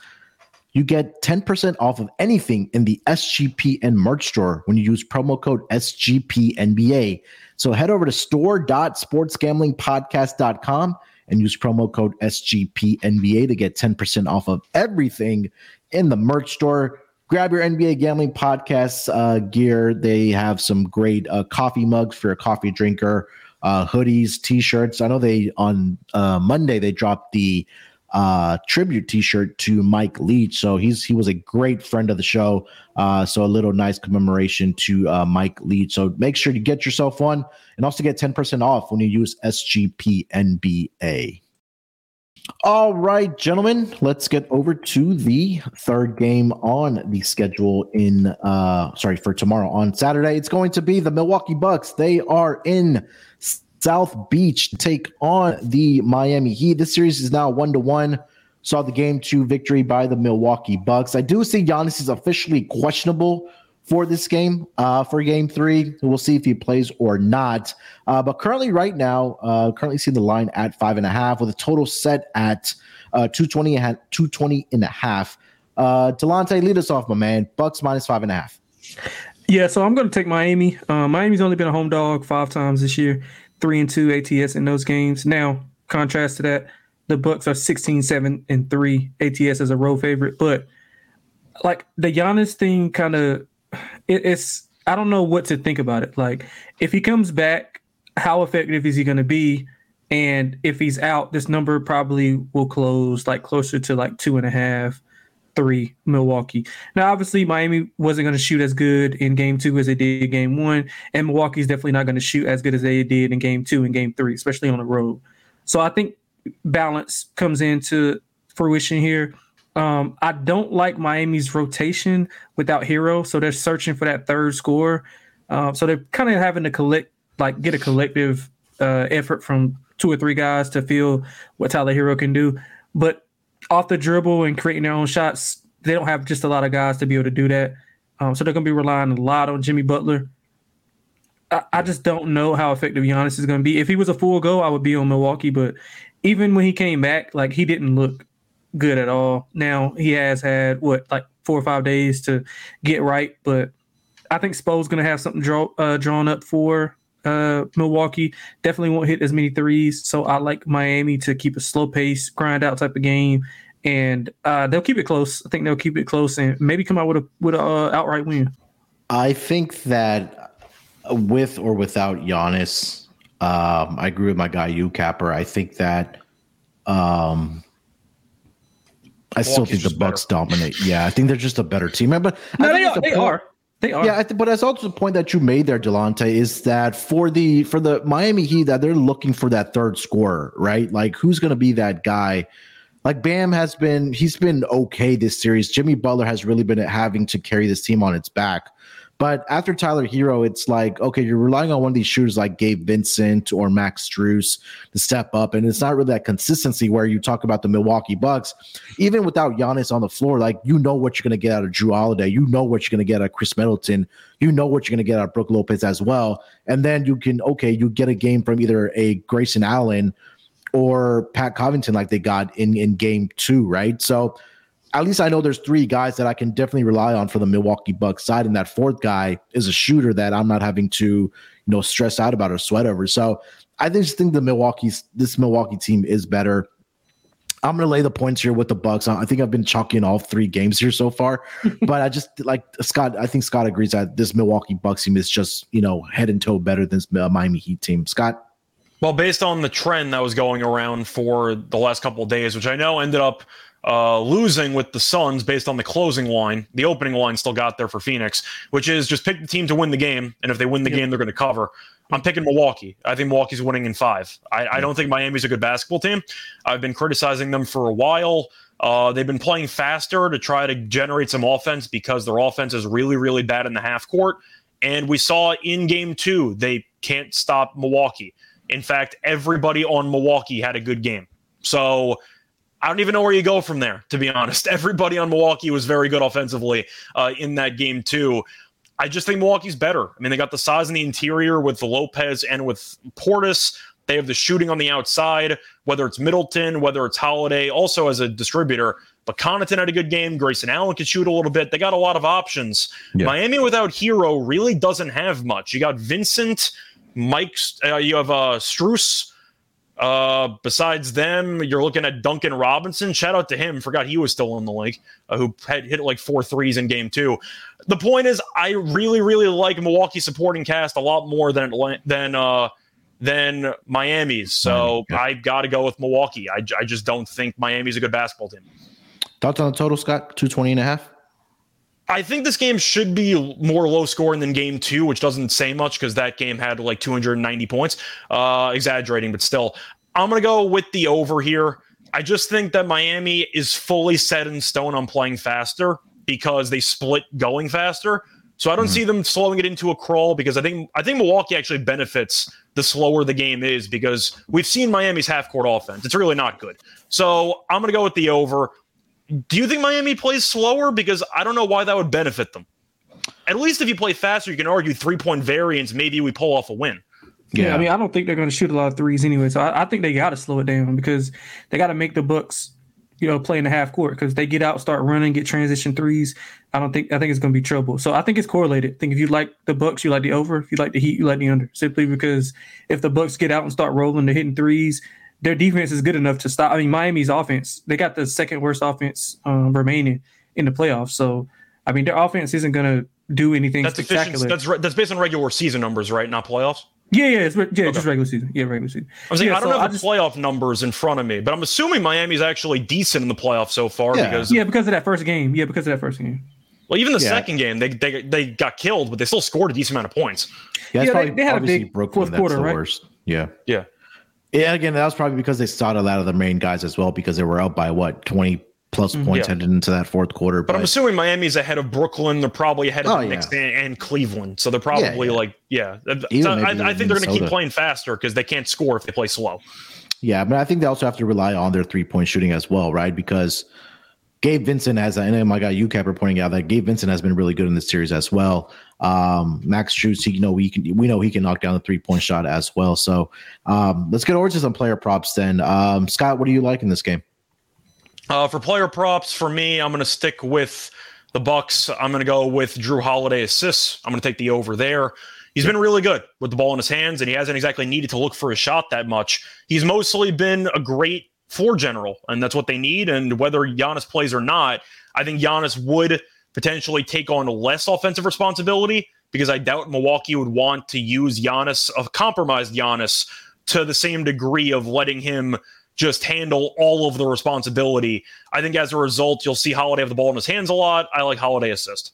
you get 10% off of anything in the SGPN merch store when you use promo code SGPNBA. So head over to store.sportsgamblingpodcast.com and use promo code SGPNBA to get 10% off of everything in the merch store grab your NBA Gambling Podcast uh, gear. They have some great uh, coffee mugs for a coffee drinker, uh, hoodies, t-shirts. I know they on uh, Monday they dropped the uh, tribute T-shirt to Mike Leach. So he's he was a great friend of the show. Uh, so a little nice commemoration to Mike Leach. So make sure to get yourself one, and also get ten percent off when you use SGP NBA. All right, gentlemen, let's get over to the third game on the schedule in uh sorry for tomorrow on Saturday. It's going to be the Milwaukee Bucks. They are in South Beach to take on the Miami Heat. This series is now one to one. Saw the game two victory by the Milwaukee Bucks. I do see Giannis is officially questionable for this game, uh, for game three. We'll see if he plays or not. Uh, but currently, right now, uh, currently seeing the line at five and a half with a total set at uh, 220, 220 and a half. Uh, Delonte, lead us off, my man. Bucks minus five and a half. Yeah, so I'm going to take Miami. Uh, Miami's only been a home dog five times this year, three and two ATS in those games. Now, contrast to that, the Bucks are 16, 7 and 3 ATS as a road favorite. But like the Giannis thing kind of it, it's I don't know what to think about it. Like if he comes back, how effective is he going to be? And if he's out, this number probably will close like closer to like two and a half, three Milwaukee. Now, obviously, Miami wasn't going to shoot as good in game two as they did game one, and Milwaukee's definitely not going to shoot as good as they did in game two and game three, especially on the road. So I think balance comes into fruition here. Um, I don't like Miami's rotation without Herro, so they're searching for that third score. Uh, so they're kind of having to collect, like, get a collective uh, effort from two or three guys to feel what Tyler Herro can do. But off the dribble and creating their own shots, they don't have just a lot of guys to be able to do that. Um, so they're going to be relying a lot on Jimmy Butler. I, I just don't know how effective Giannis is going to be. If he was a full go, I would be on Milwaukee. But even when he came back, like he didn't look good at all. Now he has had what like four or five days to get right, but I think Spo's going to have something draw, uh, drawn up for uh, Milwaukee. Definitely won't hit as many threes, so I like Miami to keep a slow pace, grind out type of game, and uh, they'll keep it close. I think they'll keep it close and maybe come out with a with a uh, outright win. I think that with or without Giannis, um, I agree with my guy U Capper. I think that um, I still think the Bucks better. dominate. Yeah, I think they're just a better team. But no, they, are, the they point, are. They are. Yeah, th- but that's also the point that you made there, Delonte, is that for the for the Miami Heat, that they're looking for that third scorer, right? Like, who's going to be that guy? Like Bam has been, he's been okay this series. Jimmy Butler has really been having to carry this team on its back. But after Tyler Herro, it's like, okay, you're relying on one of these shooters like Gabe Vincent or Max Strus to step up. And it's not really that consistency where you talk about the Milwaukee Bucks. Even without Giannis on the floor, like you know what you're going to get out of Jrue Holiday. You know what you're going to get out of Khris Middleton. You know what you're going to get out of Brook Lopez as well. And then you can, okay, you get a game from either a Grayson Allen or Pat Connaughton like they got in, in game two, right? So at least I know there's three guys that I can definitely rely on for the Milwaukee Bucks side, and that fourth guy is a shooter that I'm not having to, you know, stress out about or sweat over. So I just think the Milwaukee's this Milwaukee team is better. I'm gonna lay the points here with the Bucks. I think I've been chalking all three games here so far, but I just like Scott. I think Scott agrees that this Milwaukee Bucks team is just you know head and toe better than the Miami Heat team. Scott. Well, based on the trend that was going around for the last couple of days, which I know ended up uh, losing with the Suns based on the closing line. The opening line still got there for Phoenix, which is just pick the team to win the game, and if they win the yep. game, they're going to cover. I'm picking Milwaukee. I think Milwaukee's winning in five. I, I, don't think Miami's a good basketball team. I've been criticizing them for a while. Uh, they've been playing faster to try to generate some offense because their offense is really, really bad in the half court. And we saw in game two, they can't stop Milwaukee. In fact, everybody on Milwaukee had a good game. So I don't even know where you go from there, to be honest. Everybody on Milwaukee was very good offensively uh, in that game, too. I just think Milwaukee's better. I mean, they got the size in the interior with Lopez and with Portis. They have the shooting on the outside, whether it's Middleton, whether it's Holiday, also as a distributor. But Connaughton had a good game. Grayson Allen could shoot a little bit. They got a lot of options. Yeah. Miami without Herro really doesn't have much. You got Vincent, Mike, uh, you have uh, Strus, uh, besides them, you're looking at Duncan Robinson. Shout out to him. Forgot he was still in the league, uh, who had hit like four threes in game two. The point is, I really, really like Milwaukee supporting cast a lot more than than uh, than Miami's. So yeah. I got to go with Milwaukee. I, I just don't think Miami's a good basketball team. Thoughts on the total, Scott? 220 and a half? I think this game should be more low scoring than game two, which doesn't say much because that game had like 290 points. Uh, exaggerating, but still. I'm going to go with the over here. I just think that Miami is fully set in stone on playing faster because they split going faster. So I don't mm-hmm. see them slowing it into a crawl because I think I think Milwaukee actually benefits the slower the game is because we've seen Miami's half court offense. It's really not good. So I'm going to go with the over. Do you think Miami plays slower? Because I don't know why that would benefit them. At least if you play faster, you can argue three point variance. Maybe we pull off a win. Yeah. yeah. I mean, I don't think they're going to shoot a lot of threes anyway. So I, I think they got to slow it down because they got to make the Bucks, you know, play in the half court because they get out, start running, get transition threes. I don't think I think it's going to be trouble. So I think it's correlated. I think if you like the Bucks, you like the over. If you like the Heat, you like the under. Simply because if the Bucks get out and start rolling, they're hitting threes their defense is good enough to stop. I mean, Miami's offense, they got the second worst offense um, remaining in the playoffs. So, I mean, their offense isn't going to do anything that's spectacular. That's that's based on regular season numbers, right? Not playoffs. Yeah, yeah, it's, yeah, okay. just regular season. Yeah, regular season. I was saying, yeah, I don't so have I the just, playoff numbers in front of me, but I'm assuming Miami's actually decent in the playoffs so far. Yeah. because yeah, because of that first game. Yeah, because of that first game. Well, even the yeah. second game, they, they they got killed, but they still scored a decent amount of points. Yeah, yeah they, they, had a big Brooklyn, fourth quarter, right? Worst. Yeah, yeah. Yeah, again, that was probably because they started a lot of the main guys as well because they were out by what twenty plus mm-hmm. points yeah. headed into that fourth quarter. But, but, I'm assuming Miami's ahead of Brooklyn. They're probably ahead of oh, Knicks yeah. and, and, Cleveland. So they're probably yeah, like, yeah. So I, I, think they're going to keep playing faster because they can't score if they play slow. Yeah, but I think they also have to rely on their three point shooting as well, right? Because Gabe Vincent has, I know my guy kept pointing out that Gabe Vincent has been really good in this series as well. Um, Max Strus, he, you know, we can, we know he can knock down the three point shot as well. So um, let's get over to some player props then. Um, Scott, what do you like in this game? Uh, for player props, for me, I'm going to stick with the Bucks. I'm going to go with Jrue Holiday assists. I'm going to take the over there. He's been really good with the ball in his hands, and he hasn't exactly needed to look for a shot that much. He's mostly been a great floor general, and that's what they need. And whether Giannis plays or not, I think Giannis would potentially take on less offensive responsibility because I doubt Milwaukee would want to use Giannis, a compromised Giannis, to the same degree of letting him just handle all of the responsibility. I think as a result, you'll see Holiday have the ball in his hands a lot. I like Holiday assist.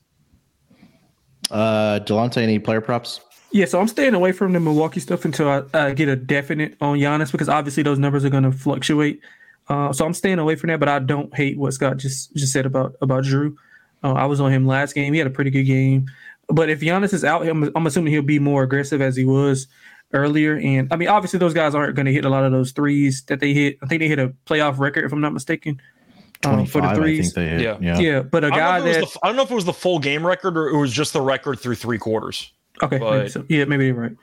Uh, Delonte, any player props? Yeah, so I'm staying away from the Milwaukee stuff until I uh, get a definite on Giannis because obviously those numbers are going to fluctuate. Uh, so I'm staying away from that, but I don't hate what Scott just just said about about Jrue. Uh, I was on him last game; he had a pretty good game. but if Giannis is out, I'm, I'm assuming he'll be more aggressive as he was earlier. And I mean, obviously, those guys aren't going to hit a lot of those threes that they hit. I think they hit a playoff record, if I'm not mistaken. Um, for the threes, hit, yeah. yeah, yeah. But a guy that the, I don't know if it was the full game record or it was just the record through three quarters. Okay, maybe so. yeah, maybe you're right.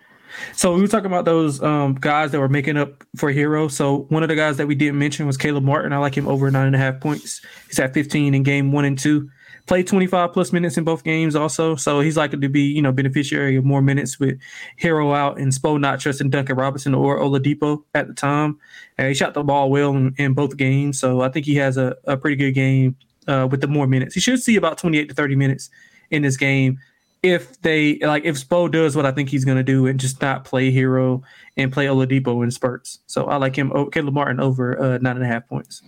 So we were talking about those um, guys that were making up for Herro. So one of the guys that we didn't mention was Caleb Martin. I like him over nine and a half points. He's at 15 in game one and two played 25 plus minutes in both games also. So he's likely to be, you know, beneficiary of more minutes with Herro out and Spo not trusting Duncan Robinson or Oladipo at the time. And he shot the ball well in, in, both games. So I think he has a, a pretty good game uh, with the more minutes. He should see about 28 to 30 minutes in this game if they like if Spo does what I think he's going to do and just not play Herro and play Oladipo in spurts. So I like him, Caleb Martin over uh, nine and a half points.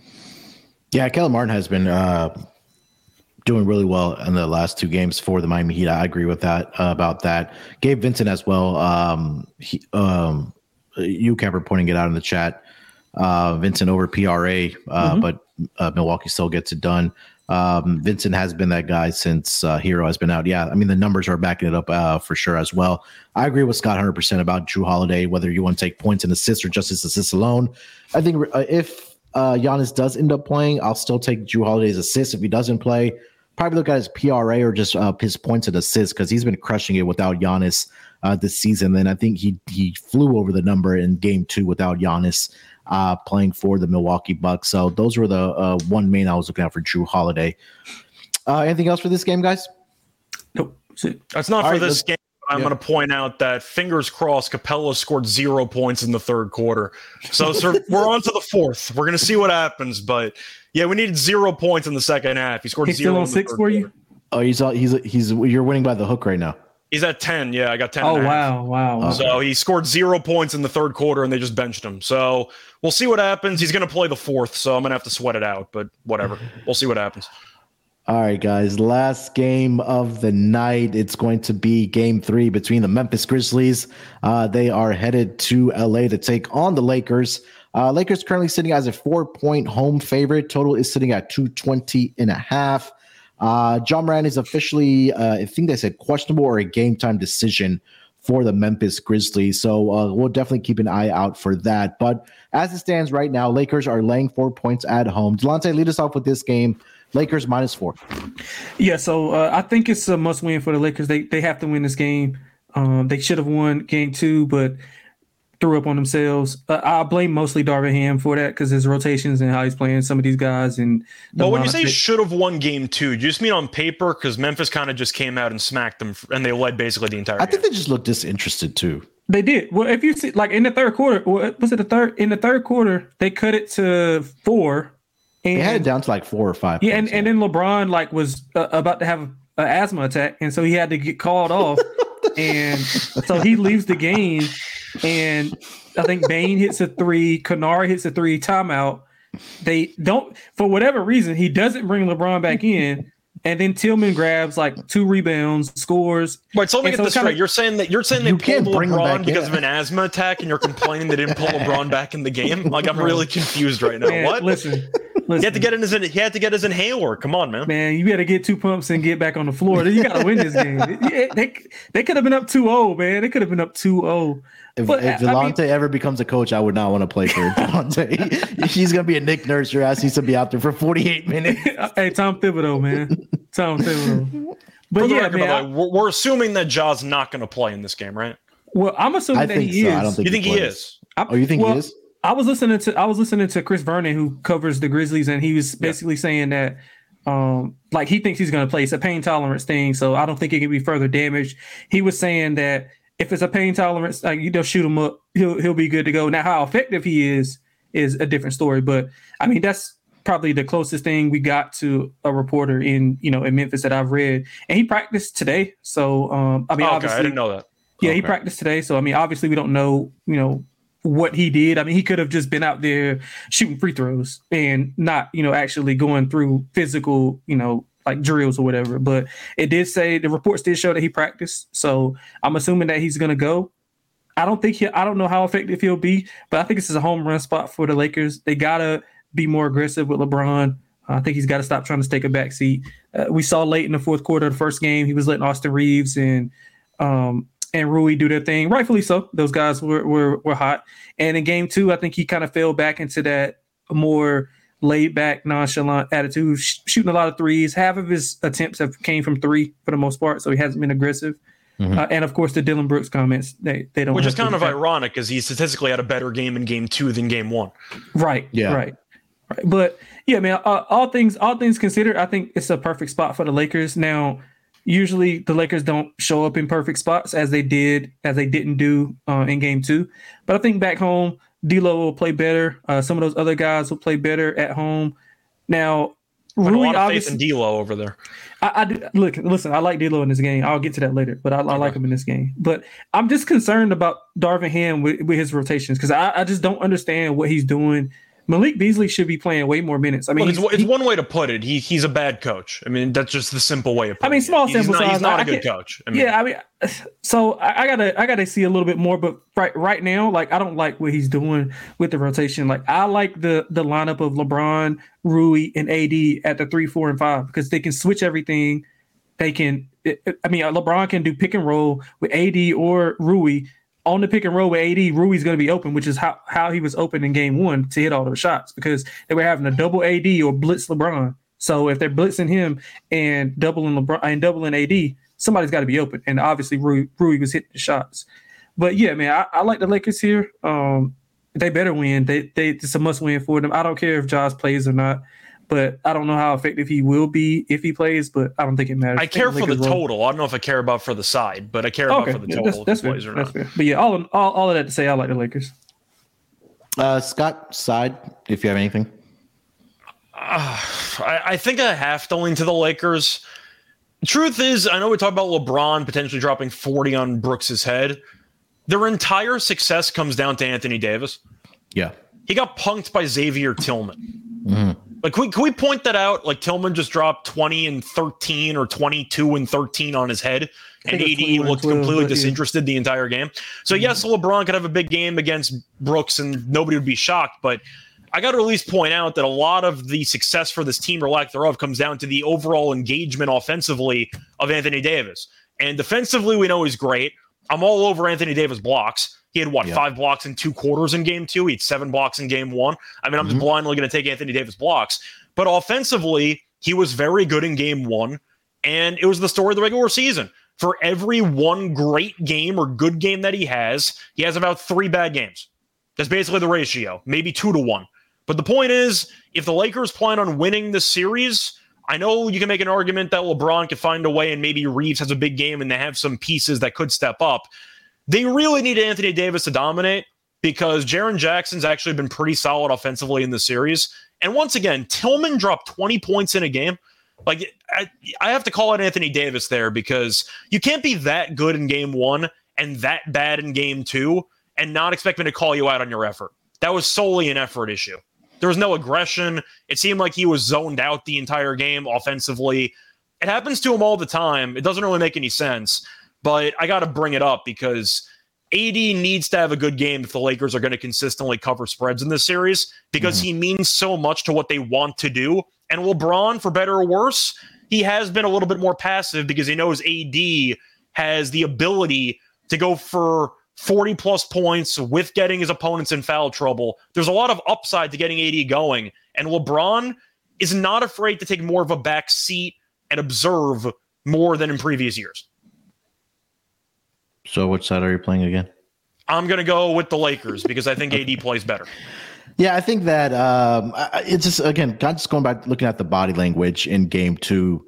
Yeah, Caleb Martin has been uh, doing really well in the last two games for the Miami Heat. I agree with that uh, about that. Gabe Vincent as well. Um, he, um, you kept pointing it out in the chat. Uh, Vincent over PRA, uh, mm-hmm. but uh, Milwaukee still gets it done. Um, Vincent has been that guy since uh, Herro has been out. Yeah, I mean the numbers are backing it up uh, for sure as well. I agree with Scott 100 percent about Jrue Holiday. Whether you want to take points and assists or just his assists alone, I think uh, if uh, Giannis does end up playing, I'll still take Jrue Holiday's assists. If he doesn't play, probably look at his PRA or just uh, his points and assists because he's been crushing it without Giannis uh, this season. Then I think he he flew over the number in Game Two without Giannis uh, playing for the Milwaukee Bucks. So those were the uh, one main I was looking at for Jrue Holiday. Uh, anything else for this game, guys? Nope. That's not All for right, this game. I'm yeah. going to point out that fingers crossed, Capela scored zero points in the third quarter. So, so we're on to the fourth. We're going to see what happens, but yeah, we needed zero points in the second half. He scored he's zero. Still on six for you. Oh, he's he's he's you're winning by the hook right now. He's at ten. Yeah, I got ten. Oh wow, wow. So he scored zero points in the third quarter, and they just benched him. So we'll see what happens. He's going to play the fourth, so I'm going to have to sweat it out. But whatever, we'll see what happens. All right, guys. Last game of the night. It's going to be game three between the Memphis Grizzlies. Uh, they are headed to LA to take on the Lakers. Uh, Lakers currently sitting as a four point home favorite. Total is sitting at 220 and a half. Uh, Ja Morant is officially, uh, I think they said questionable or a game time decision for the Memphis Grizzlies. So uh, we'll definitely keep an eye out for that. But as it stands right now, Lakers are laying four points at home. Delonte, lead us off with this game. Lakers minus four. Yeah, so uh, I think it's a must win for the Lakers. They they have to win this game. Um, they should have won game two, but threw up on themselves. Uh, I blame mostly Darvin Ham for that because his rotations and how he's playing some of these guys. And well, when you say should have won game two, do you just mean on paper? Because Memphis kind of just came out and smacked them, and they led basically the entire. I think they just looked disinterested too. They did. Well, if you see, like in the third quarter, was it the third? In the third quarter, they cut it to four. And, they had it down to like four or five. Yeah, and, and then LeBron like was uh, about to have an asthma attack, and so he had to get called off, and so he leaves the game and I think Bane hits a three, Kennard hits a three, timeout. They don't, for whatever reason, he doesn't bring LeBron back in. And then Tillman grabs like two rebounds, scores. Wait, so let me get so this straight. You're saying that you're saying they pulled LeBron because in. of an asthma attack, and you're complaining they didn't pull LeBron back in the game. Like I'm really confused right now. Man, what? Listen, Listen, he had to get in his he had to get his inhaler. Come on, man. Man, you got to get two pumps and get back on the floor. You got to win this game. they they could have been up 2-0, man. They could have been up 2-0. If, but, if Delonte I mean, ever becomes a coach, I would not want to play for Delonte. He's gonna be a Nick Nurse. Your ass needs to be out there for 48 minutes. hey, Tom Thibodeau, man. Tom Thibodeau. But yeah, record, man, I, we're, assuming that Ja's not going to play in this game, right? Well, I'm assuming I that he so. is. I don't think you think he, he is. I, oh, you think well, he is? I was listening to I was listening to Chris Vernon who covers the Grizzlies and he was basically yeah. saying that um like he thinks he's going to play it's a pain tolerance thing so I don't think it can be further damaged. He was saying that if it's a pain tolerance like you know shoot him up he'll he'll be good to go. Now how effective he is is a different story but I mean that's probably the closest thing we got to a reporter in you know in Memphis that I've read and he practiced today so um I mean okay, obviously I didn't know that. Yeah, okay. he practiced today so I mean obviously we don't know you know what he did. I mean, he could have just been out there shooting free throws and not, you know, actually going through physical, you know, like drills or whatever. But it did say the reports did show that he practiced. So I'm assuming that he's going to go. I don't think he, I don't know how effective he'll be, but I think this is a home run spot for the Lakers. They got to be more aggressive with LeBron. I think he's got to stop trying to take a back seat. Uh, we saw late in the fourth quarter of the first game, he was letting Austin Reaves and um, and Rui do their thing, rightfully so. Those guys were were, were hot. And in game two, I think he kind of fell back into that more laid back, nonchalant attitude, sh- shooting a lot of threes. Half of his attempts have came from three for the most part, so he hasn't been aggressive. Mm-hmm. Uh, and of course, the Dillon Brooks comments they they don't, which is kind of ironic because he statistically had a better game in game two than game one. Right. Yeah. Right. Right. But yeah, man. Uh, all things all things considered, I think it's a perfect spot for the Lakers. Now, usually the Lakers don't show up in perfect spots as they did as they didn't do uh, in game two. But I think back home, D'Lo will play better. Uh, some of those other guys will play better at home. Now, Rui, a lot of faith in D'Lo over there. I, I do, look, listen. I like D'Lo in this game. I'll get to that later, but I, I like him in this game. But I'm just concerned about Darvin Ham with, with his rotations because I, I just don't understand what he's doing Malik Beasley should be playing way more minutes. I mean, it's, it's he, one way to put it. He he's a bad coach. I mean, that's just the simple way of. Putting it. I mean, small it. sample size. He's not I, a good coach. I mean, yeah, I mean, so I, I, gotta I gotta see a little bit more. But right right now, like I don't like what he's doing with the rotation. Like I like the the lineup of LeBron, Rui, and AD at the three, four, and five because they can switch everything. They can. I mean, uh, LeBron can do pick and roll with AD or Rui on the pick and roll with AD, Rui's going to be open, which is how, how he was open in game one to hit all those shots because they were having a double AD or blitz LeBron. So if they're blitzing him and doubling LeBron and doubling AD, somebody's got to be open. And obviously Rui, Rui was hitting the shots. But yeah, man, I, I like the Lakers here. Um, they better win. They they it's a must win for them. I don't care if Josh plays or not but I don't know how effective he will be if he plays. But I don't think it matters. I, I care for the total. I don't know if I care about for the side, but I care okay. about for the total. That's, that's fair. That's fair. But yeah, all, all all of that to say, I like the Lakers. Uh, Scott, side, if you have anything. Uh, I, I think I have to lean to the Lakers. Truth is, I know we talk about LeBron potentially dropping 40 on Brooks's head. Their entire success comes down to Anthony Davis. Yeah. He got punked by Xavier Tillman. Mm-hmm. Like, can we, can we point that out? Like, Tillman just dropped 20 and 13 or 22 and 13 on his head, and AD looked completely disinterested the entire game. So, mm-hmm. yes, LeBron could have a big game against Brooks, and nobody would be shocked. But I got to at least point out that a lot of the success for this team or lack thereof comes down to the overall engagement offensively of Anthony Davis. And defensively, we know he's great. I'm all over Anthony Davis blocks. He had what five blocks in two quarters in game two. He had seven blocks in game one. I mean, I'm mm-hmm. just blindly going to take Anthony Davis blocks. But offensively, he was very good in game one, and it was the story of the regular season. For every one great game or good game that he has, he has about three bad games. That's basically the ratio, maybe two to one. But the point is, if the Lakers plan on winning the series, I know you can make an argument that LeBron could find a way and maybe Reaves has a big game and they have some pieces that could step up. They really need Anthony Davis to dominate because Jaren Jackson's actually been pretty solid offensively in the series. And once again, Tillman dropped 20 points in a game. Like, I, I have to call out Anthony Davis there because you can't be that good in game one and that bad in game two and not expect me to call you out on your effort. That was solely an effort issue. There was no aggression. It seemed like he was zoned out the entire game offensively. It happens to him all the time. It doesn't really make any sense but I got to bring it up because AD needs to have a good game if the Lakers are going to consistently cover spreads in this series because mm. he means so much to what they want to do. And LeBron, for better or worse, he has been a little bit more passive because he knows AD has the ability to go for 40 plus points with getting his opponents in foul trouble. There's a lot of upside to getting AD going. And LeBron is not afraid to take more of a back seat and observe more than in previous years. So, which side are you playing again? I'm going to go with the Lakers because I think AD plays better. Yeah, I think that um, it's just again, just going back looking at the body language in Game Two.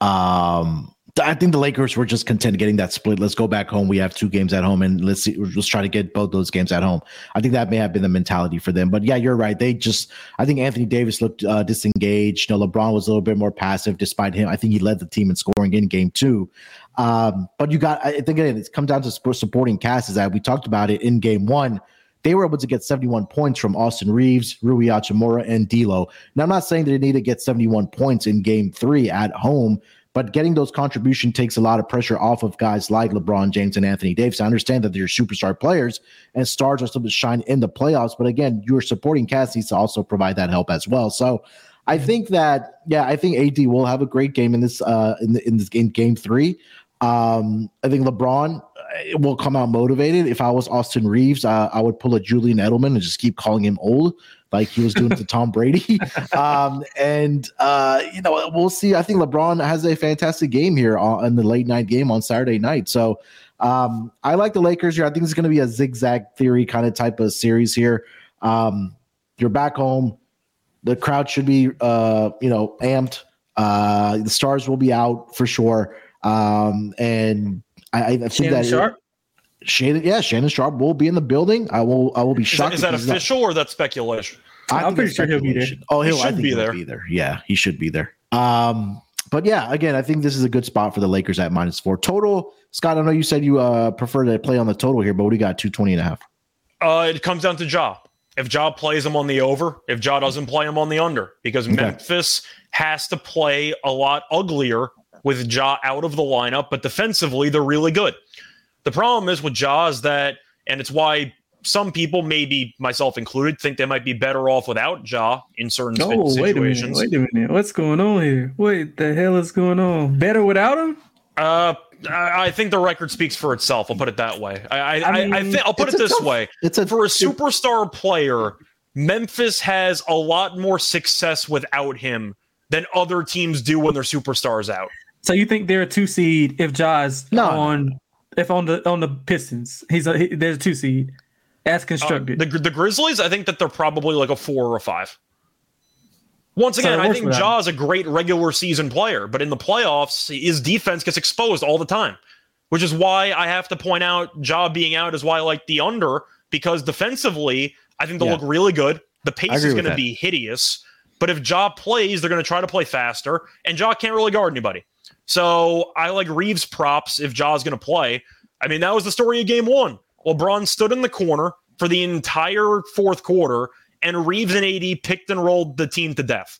Um, I think the Lakers were just content getting that split. Let's go back home. We have two games at home, and let's see, let's try to get both those games at home. I think that may have been the mentality for them. But yeah, you're right. They just, I think Anthony Davis looked uh, disengaged. You know, LeBron was a little bit more passive, despite him. I think he led the team in scoring in Game Two. Um, but you got, I think again, it's come down to supporting cast. Is that we talked about it in Game One they were able to get 71 points from Austin Reaves, Rui Hachimura, and D'Lo. Now, I'm not saying they need to get 71 points in Game Three at home, but getting those contribution takes a lot of pressure off of guys like LeBron James and Anthony Davis. I understand that they're superior players and stars are supposed to shine in the playoffs, but again, you're supporting needs to also provide that help as well. So I think that yeah, I think AD will have a great game in this uh in the, in this game game three. Um, I think LeBron uh, will come out motivated. If I was Austin Reaves, uh, I would pull a Julian Edelman and just keep calling him old, like he was doing to Tom Brady. Um, and uh, you know, we'll see. I think LeBron has a fantastic game here on, in the late night game on Saturday night. So um, I like the Lakers here. I think it's going to be a zigzag theory kind of type of series here. Um, you're back home. The crowd should be, uh, you know, amped. Uh, the stars will be out for sure. Um, and I, I think Shannon that Sharpe. Shannon, yeah, Shannon Sharpe will be in the building. I will, I will be Is shocked. is that if he's not- official or that speculation? I I'm pretty sure he'll be there. Oh, he'll He I should think be he'll there. Be there. Yeah, he should be there. Um, but yeah, again, I think this is a good spot for the Lakers at minus four total. Scott, I know you said you uh prefer to play on the total here, but what do you got? 220 and a half. Uh, it comes down to Ja. If Ja plays him on the over, if Ja doesn't play him on the under, because Okay. Memphis has to play a lot uglier with Ja out of the lineup, but defensively they're really good. The problem is with Ja is that, and it's why some people, maybe myself included, think they might be better off without Ja in certain sp- Oh, wait a minute. situations. Wait a minute. What's going on here? What the hell is going on? Better without him? Uh, I I think the record speaks for itself. I'll put it that way. I, I, I, I, mean, think I'll put it this tough- way: It's a for a superstar player, Memphis has a lot more success without him than other teams do when their superstars out. So you think they're a two seed if Ja's No. on if on the on the Pistons? He's a he, there's a two seed as Uh, constructed. the the Grizzlies, I think that they're probably like a four or a five. Once again, it I think without Ja is a great regular season player, but in the playoffs, his defense gets exposed all the time, which is why I have to point out Ja being out is why I like the under because defensively, I think they'll Yeah. look really good. The pace is going to be hideous, but if Ja plays, they're going to try to play faster, and Ja can't really guard anybody. So I like Reaves props if Ja's going to play. I mean, that was the story of game one. LeBron stood in the corner for the entire fourth quarter, and Reaves and AD picked and rolled the team to death.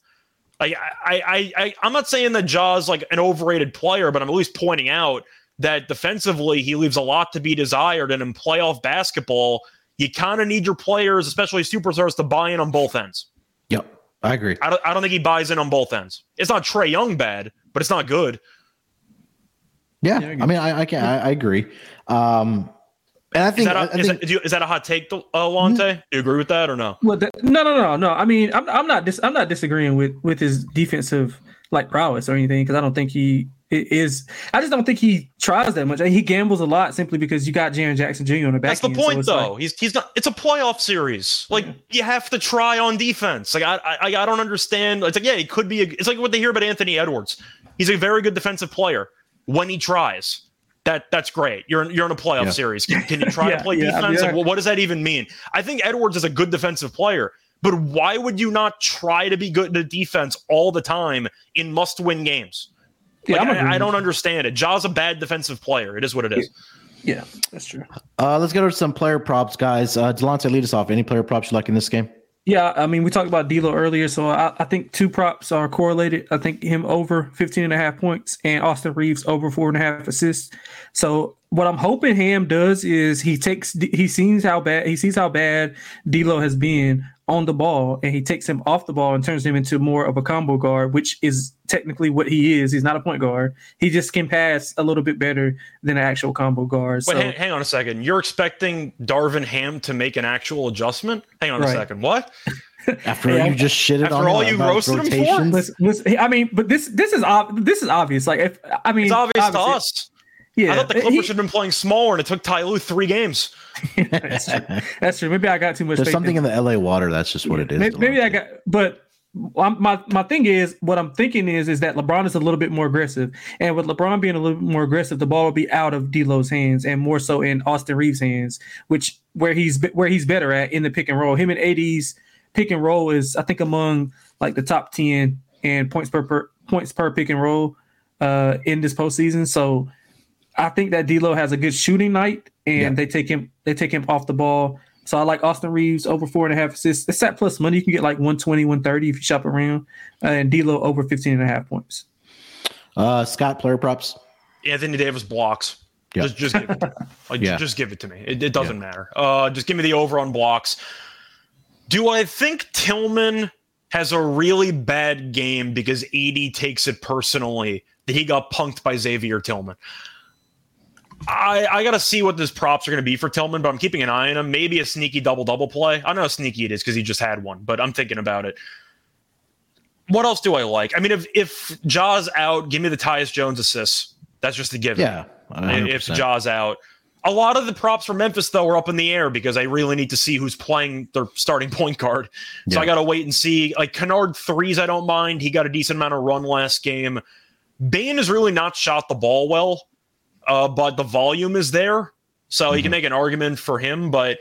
Like I, I, I, I'm not saying that Ja's like an overrated player, but I'm at least pointing out that defensively he leaves a lot to be desired, and in playoff basketball, you kind of need your players, especially superstars, to buy in on both ends. Yep, I agree. I don't, I don't think he buys in on both ends. It's not Trae Young bad, but it's not good. Yeah, Yeah, I I mean, I, I can, I, I agree. Um, and I Is think, that, I, a, I is, that, do you, is that a hot take, uh, Lante? Do you agree with that or no? well, the, no, no, no, no. I mean, I'm I'm not dis- I'm not disagreeing with with his defensive like prowess or anything because I don't think he is. I just don't think he tries that much. He gambles a lot simply because you got Jaren Jackson Jr. on the back. That's the end, point, it's though. like- he's he's not. It's a playoff series. Like you have to try on defense. Like I I, I don't understand. It's like yeah, he could be. A, it's like what they hear about Anthony Edwards. He's a very good defensive player when he tries. That that's great. You're in, you're in a playoff Yeah. series. Can, can you try Yeah, to play yeah, I defense? Like, well, what does that even mean? I think Edwards is a good defensive player, but why would you not try to be good at defense all the time in must-win games? Like, I'm I, I don't understand it. Ja's a bad defensive player. It is what it is. Yeah, that's true. uh, let's get over to some player props, guys. Uh, Delonte, lead us off. Any player props you like in this game? Yeah, I mean, we talked about D'Lo earlier, so I, I think two props are correlated. I think him over 15 and a half points and Austin Reaves over four and a half assists. So what I'm hoping Ham does is he takes he sees how bad he sees how bad D'Lo has been on the ball, and he takes him off the ball and turns him into more of a combo guard, which is technically what he is. He's not a point guard. He just can pass a little bit better than an actual combo guard. But so hang, hang on a second. You're expecting Darvin Ham to make an actual adjustment? Hang on a second. What? After Yeah. you just shitted After on all him you about roasted him for? listen, listen, I mean, but this this is ob- this is obvious. Like if I mean, It's obvious to us. Yeah, I thought the he- Clippers should have been playing smaller, and it took Ty Lue three games. that's true. That's true. Maybe I got too much. There's something in, in the LA water. That's just what it is. maybe, maybe I got, but I'm- my my thing is what I'm thinking is is that LeBron is a little bit more aggressive, and with LeBron being a little bit more aggressive, the ball will be out of D'Lo's hands and more so in Austin Reaves' hands, which where he's where he's better at in the pick and roll. Him and AD's pick and roll is I think among like the top ten and points per, per points per pick and roll uh in this postseason. So I think that D'Lo has a good shooting night, and Yeah. they take him they take him off the ball. So I like Austin Reaves over four and a half assists. It's at plus money. You can get like 120, 130 if you shop around. Uh, and D'Lo over 15 and a half points. Uh, Scott, player props. Anthony Davis blocks. Yeah. Just, just give it. To me. Like, Yeah. Just give it to me. It, it doesn't matter. Uh, just give me the over on blocks. Do I think Tillman has a really bad game because AD takes it personally that he got punked by Xavier Tillman. I, I got to see what his props are going to be for Tillman, but I'm keeping an eye on him. Maybe a sneaky double double play. I know how sneaky it is because he just had one, but I'm thinking about it. What else do I like? I mean, if if Ja's out, give me the Tyus Jones assists. That's just a given. Yeah. 100%. If Ja's out, a lot of the props for Memphis though are up in the air because I really need to see who's playing their starting point guard. So Yeah. I got to wait and see. Like Kennard threes, I don't mind. He got a decent amount of run last game. Bane has really not shot the ball well, uh, but the volume is there, so you can make an argument for him. But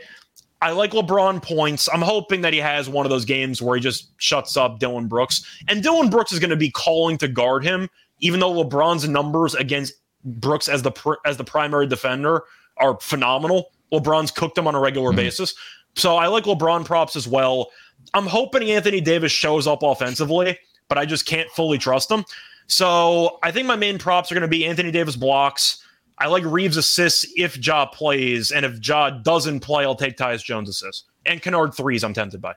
I like LeBron points. I'm hoping that he has one of those games where he just shuts up Dillon Brooks, and Dillon Brooks is going to be calling to guard him, even though LeBron's numbers against Brooks as the pr- as the primary defender are phenomenal. LeBron's cooked him on a regular basis. So I like LeBron props as well. I'm hoping Anthony Davis shows up offensively, but I just can't fully trust him. So I think my main props are going to be Anthony Davis blocks. I like Reaves assists if Ja plays, and if Ja doesn't play, I'll take Tyus Jones assists and Kennard threes. I'm tempted by.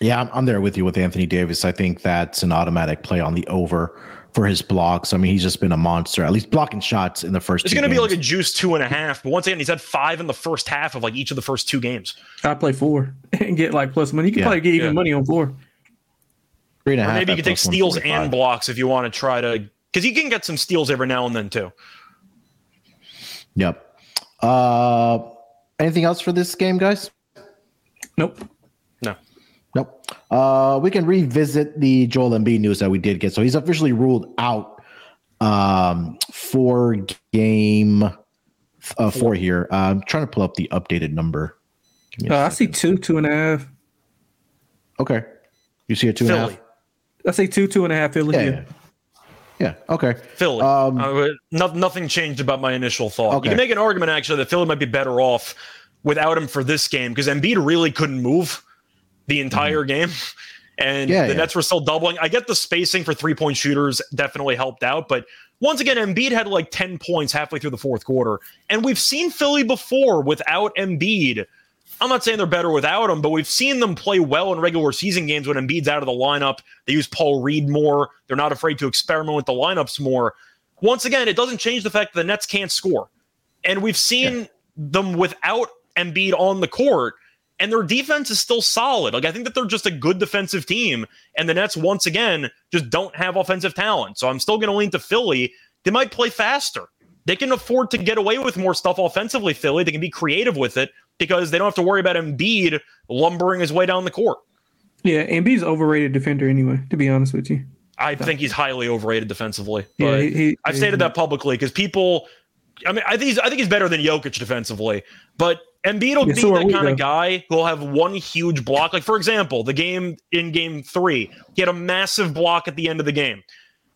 Yeah, I'm, I'm there with you with Anthony Davis. I think that's an automatic play on the over for his blocks. I mean, he's just been a monster, at least blocking shots in the first. It's going to be like a juice two and a half, but once again, he's had five in the first half of like each of the first two games. I play four and get like plus money. You can Yeah. probably get even Yeah. money on four. three and a Or half. maybe you can take steals and blocks if you want to try to, because you can get some steals every now and then too. Yep. Uh, anything else for this game, guys? Nope. No. Nope. Uh, we can revisit the Joel Embiid news that we did get. So he's officially ruled out um, for game uh, four here. Uh, I'm trying to pull up the updated number. Give Uh, I see two, two and a half. Okay. You see a two and a half? Philly. I say two, two and a half. Philly. Yeah. Yeah. Yeah. Okay. Philly. Um, Uh, no, nothing changed about my initial thought. Okay. You can make an argument actually that Philly might be better off without him for this game because Embiid really couldn't move the entire game, and. Yeah, the yeah. Nets were still doubling. I get the spacing for three point shooters definitely helped out, but once again, Embiid had like ten points halfway through the fourth quarter, and we've seen Philly before without Embiid. I'm not saying they're better without him, but we've seen them play well in regular season games when Embiid's out of the lineup. They use Paul Reed more. They're not afraid to experiment with the lineups more. Once again, it doesn't change the fact that the Nets can't score. And we've seen them without Embiid on the court, and their defense is still solid. Like I think that they're just a good defensive team, and the Nets once again just don't have offensive talent. So I'm still going to lean to Philly. They might play faster. They can afford to get away with more stuff offensively. Philly, they can be creative with it because they don't have to worry about Embiid lumbering his way down the court. Yeah. Embiid's overrated defender anyway. To be honest with you. I think he's highly overrated defensively. Yeah. He, he- I've stated that publicly because people. I mean, I think he's I think he's better than Jokic defensively, but Embiid will Yeah, be so kind though. of guy who'll have one huge block. Like for example, the game in Game Three, he had a massive block at the end of the game.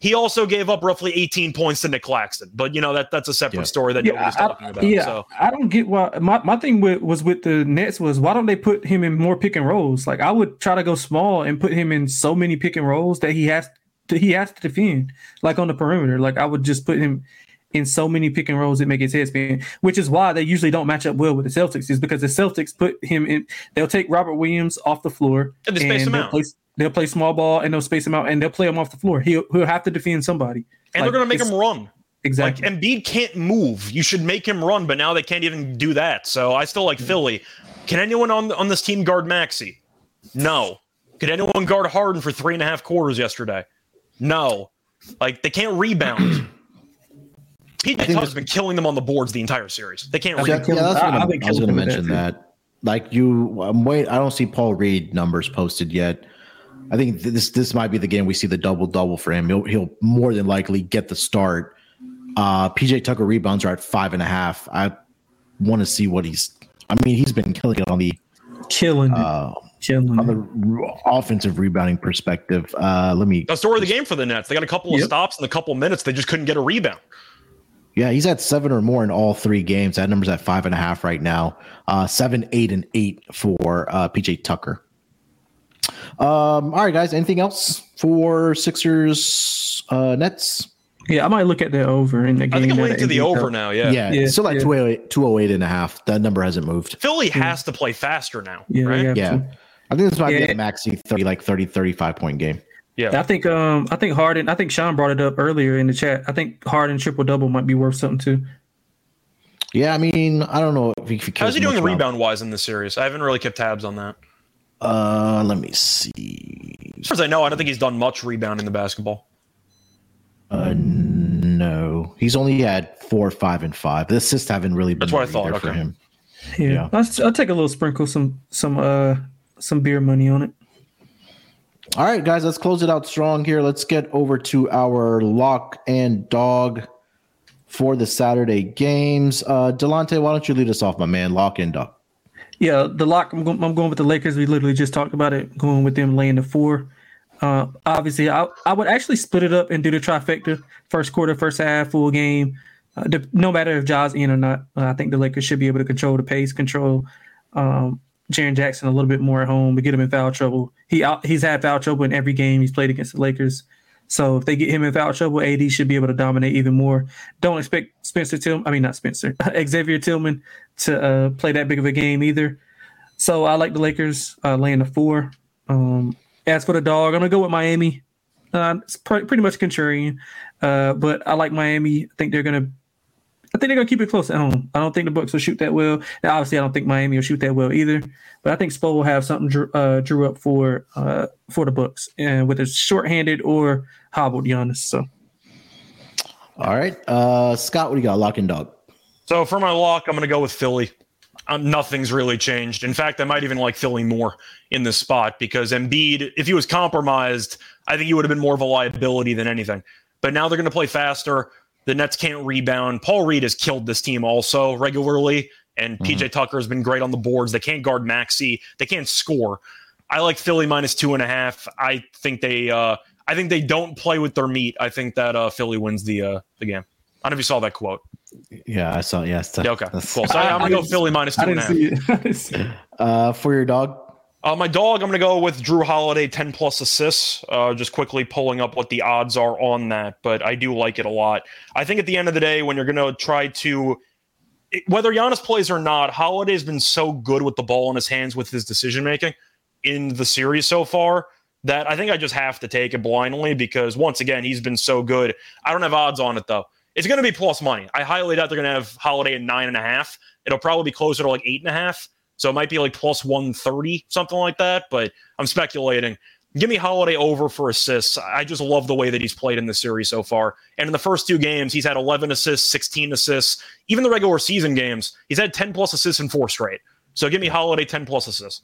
He also gave up roughly 18 points to Nic Claxton, but you know that that's a separate Yeah. story that Yeah, nobody's I, talking about. yeah, So I don't get why. My, my thing with, was with the Nets was why don't they put him in more pick and rolls? Like I would try to go small and put him in so many pick and rolls that he has to he has to defend, like on the perimeter. Like I would just put him in so many pick and rolls that make his head spin, which is why they usually don't match up well with the Celtics, is because the Celtics put him in. They'll take Robert Williams off the floor And they space him they'll out. Play, they'll play small ball and they'll space him out and they'll play him off the floor. He'll he'll have to defend somebody. and Like, they're going to make him run. exactly. Like Embiid can't move. You should make him run, but now they can't even do that. So I still like Philly. Can anyone on on this team guard Maxey? No. Could anyone guard Harden for three and a half quarters yesterday? No. Like they can't rebound. PJ think Tucker's this- been killing them on the boards the entire series. They can't I rebound. Yeah, that's I- I've I'm, been I was going to killing him with mention that, that. Like you, I'm wait. I don't see Paul Reed numbers posted yet. I think this this might be the game we see the double double for him. He'll he'll more than likely get the start. Uh, PJ Tucker rebounds are at five and a half. I want to see what he's. I mean, he's been killing it on the killing uh, killing on the r- offensive rebounding perspective. Uh, let me. The story of the game for the Nets. They got a couple of Yep. stops in a couple minutes. They just couldn't get a rebound. Yeah, he's at seven or more in all three games. That number's at five and a half right now. Uh, seven, eight, and eight for uh, PJ Tucker. Um, all right, guys. Anything else for Sixers uh, Nets? Yeah, I might look at the over in the game. I think I'm now leaning to the over out. now. Yeah. Yeah, Yeah, it's still like yeah. 208, 208 and a half. That number hasn't moved. Philly has to play faster now, Yeah, right? Yeah. to. I think this might Yeah. be a Maxey 30, like 30, 35 point game. Yeah. I think um I think Harden. I think Sean brought it up earlier in the chat. I think Harden triple double might be worth something too. Yeah, I mean, I don't know if he, if he cares How's he doing rebound wise in this series? I haven't really kept tabs on that. Uh, let me see. As far as I know, I don't think he's done much rebounding the basketball. Uh, no, he's only had four, five, and five. The assists haven't really been That's what I there thought, either for okay. him. Yeah, Yeah. I'll, I'll take a little sprinkle some some uh some beer money on it. All right, guys, let's close it out strong here. Let's get over to our lock and dog for the Saturday games. Uh, Delonte, why don't you lead us off, my man? Lock and dog. Yeah, the lock. I'm going, I'm going with the Lakers. We literally just talked about it. Going with them laying the four. Uh, obviously, I I would actually split it up and do the trifecta: first quarter, first half, full game. Uh, no matter if Ja's in or not, uh, I think the Lakers should be able to control the pace, control um, Jaren Jackson a little bit more at home, but get him in foul trouble. He he's had foul trouble in every game he's played against the Lakers. So if they get him in foul trouble, AD should be able to dominate even more. Don't expect Spencer Tillman, I mean not Spencer, Xavier Tillman to uh, play that big of a game either. So I like the Lakers uh, laying the four. Um, as for the dog, I'm gonna go with Miami. Uh, it's pr- pretty much contrarian, uh, but I like Miami. I think they're gonna. I think they're gonna keep it close at home. I don't think the Bucks will shoot that well. Now, obviously, I don't think Miami will shoot that well either. But I think Spo will have something drew, uh, drew up for uh, for the Bucks, and with a shorthanded or hobbled Giannis. So All right, uh, Scott, what do you got? Lock and dog. So for my lock, I'm going to go with Philly. Um, nothing's really changed. In fact, I might even like Philly more in this spot because Embiid, if he was compromised, I think he would have been more of a liability than anything. But now they're going to play faster. The Nets can't rebound. Paul Reed has killed this team also regularly, and PJ Tucker has been great on the boards. They can't guard Maxey. They can't score. I like Philly minus two and a half. I think they. Uh, I think they don't play with their meat. I think that uh, Philly wins the uh, the game. I don't know if you saw that quote. Yeah, I saw. Yes. Yeah, okay, cool. So I, am gonna go Philly minus two I didn't half. see it. See. Uh, for your dog. Uh, my dog, I'm gonna go with Jrue Holiday, 10 plus assists. Uh, just quickly pulling up what the odds are on that, but I do like it a lot. I think at the end of the day, when you're gonna try to whether Giannis plays or not, Holiday's been so good with the ball in his hands with his decision making in the series so far that I think I just have to take it blindly because once again, he's been so good. I don't have odds on it though. It's going to be plus money. I highly doubt they're going to have Holiday at nine and a half. It'll probably be closer to like eight and a half. So it might be like plus 130, something like that. But I'm speculating. Give me Holiday over for assists. I just love the way that he's played in the series so far. And in the first two games, he's had 11 assists, 16 assists. Even the regular season games, he's had 10 plus assists in four straight. So give me Holiday 10 plus assists.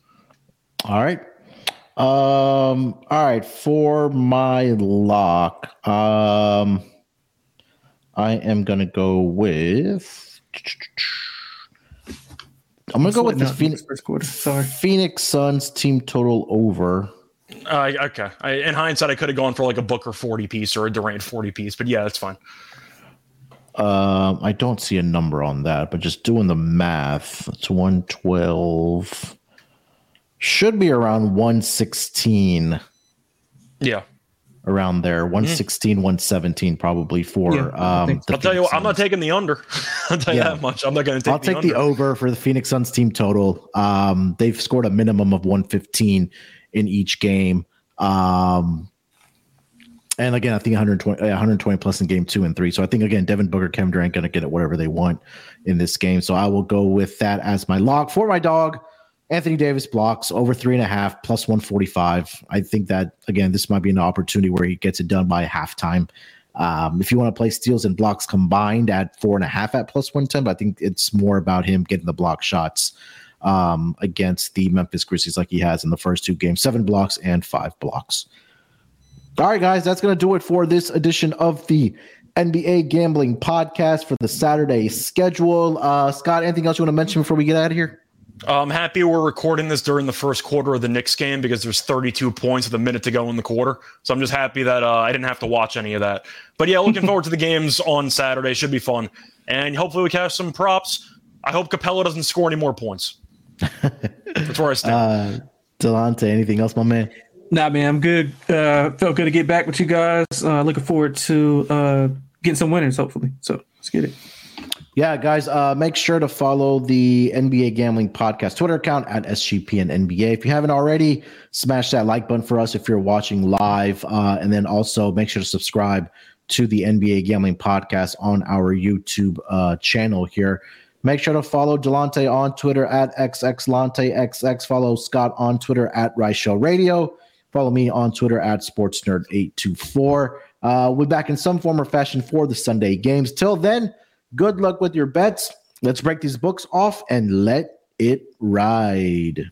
All right. Um. All right. For my lock, um, I am gonna go with. I'm gonna go with the Phoenix, first quarter. Sorry. Phoenix Suns team total over. Uh, okay. I, in hindsight, I could have gone for like a Booker 40 piece or a Durant 40 piece, but yeah, that's fine. Um, I don't see a number on that, but just doing the math, it's 112. Should be around 116, Yeah. Around there. 116, 117, probably for Yeah, I um. think the I'll tell you what, I'm not taking the under. I'll tell you Yeah. that much. I'm not going to take I'll the take under. the over for the Phoenix Suns team total. Um, they've scored a minimum of 115 in each game. Um, and again, I think 120, uh, 120 plus in game two and three. So I think again, Devin Booker, Kevin Durant going to get it whatever they want in this game. So I will go with that as my log for my dog. Anthony Davis blocks over three and a half plus 145. I think that again, this might be an opportunity where he gets it done by halftime. Um, if you want to play steals and blocks combined at four and a half at plus 110, but I think it's more about him getting the block shots um, against the Memphis Grizzlies like he has in the first two games seven blocks and five blocks. All right, guys, that's going to do it for this edition of the NBA Gambling Podcast for the Saturday schedule. Uh, Scott, anything else you want to mention before we get out of here? I'm happy we're recording this during the first quarter of the Knicks game because there's 32 points with a minute to go in the quarter. So I'm just happy that uh, I didn't have to watch any of that. But yeah, looking forward to the games on Saturday. Should be fun. And hopefully we catch some props. I hope Capela doesn't score any more points. That's where I stand. Uh, Delonte, anything else, my man? Nah, man, I'm good. Uh, felt good to get back with you guys. Uh, looking forward to uh, getting some winners, hopefully. So let's get it. Yeah, guys, uh, make sure to follow the NBA Gambling Podcast Twitter account at SGP and NBA. If you haven't already, smash that like button for us if you're watching live. Uh, and then also make sure to subscribe to the NBA Gambling Podcast on our YouTube uh, channel here. Make sure to follow Delonte on Twitter at XXLanteXX. Follow Scott on Twitter at Reichel Radio. Follow me on Twitter at SportsNerd824. Uh, we'll be back in some form or fashion for the Sunday games. Till then, good luck with your bets. Let's break these books off and let it ride.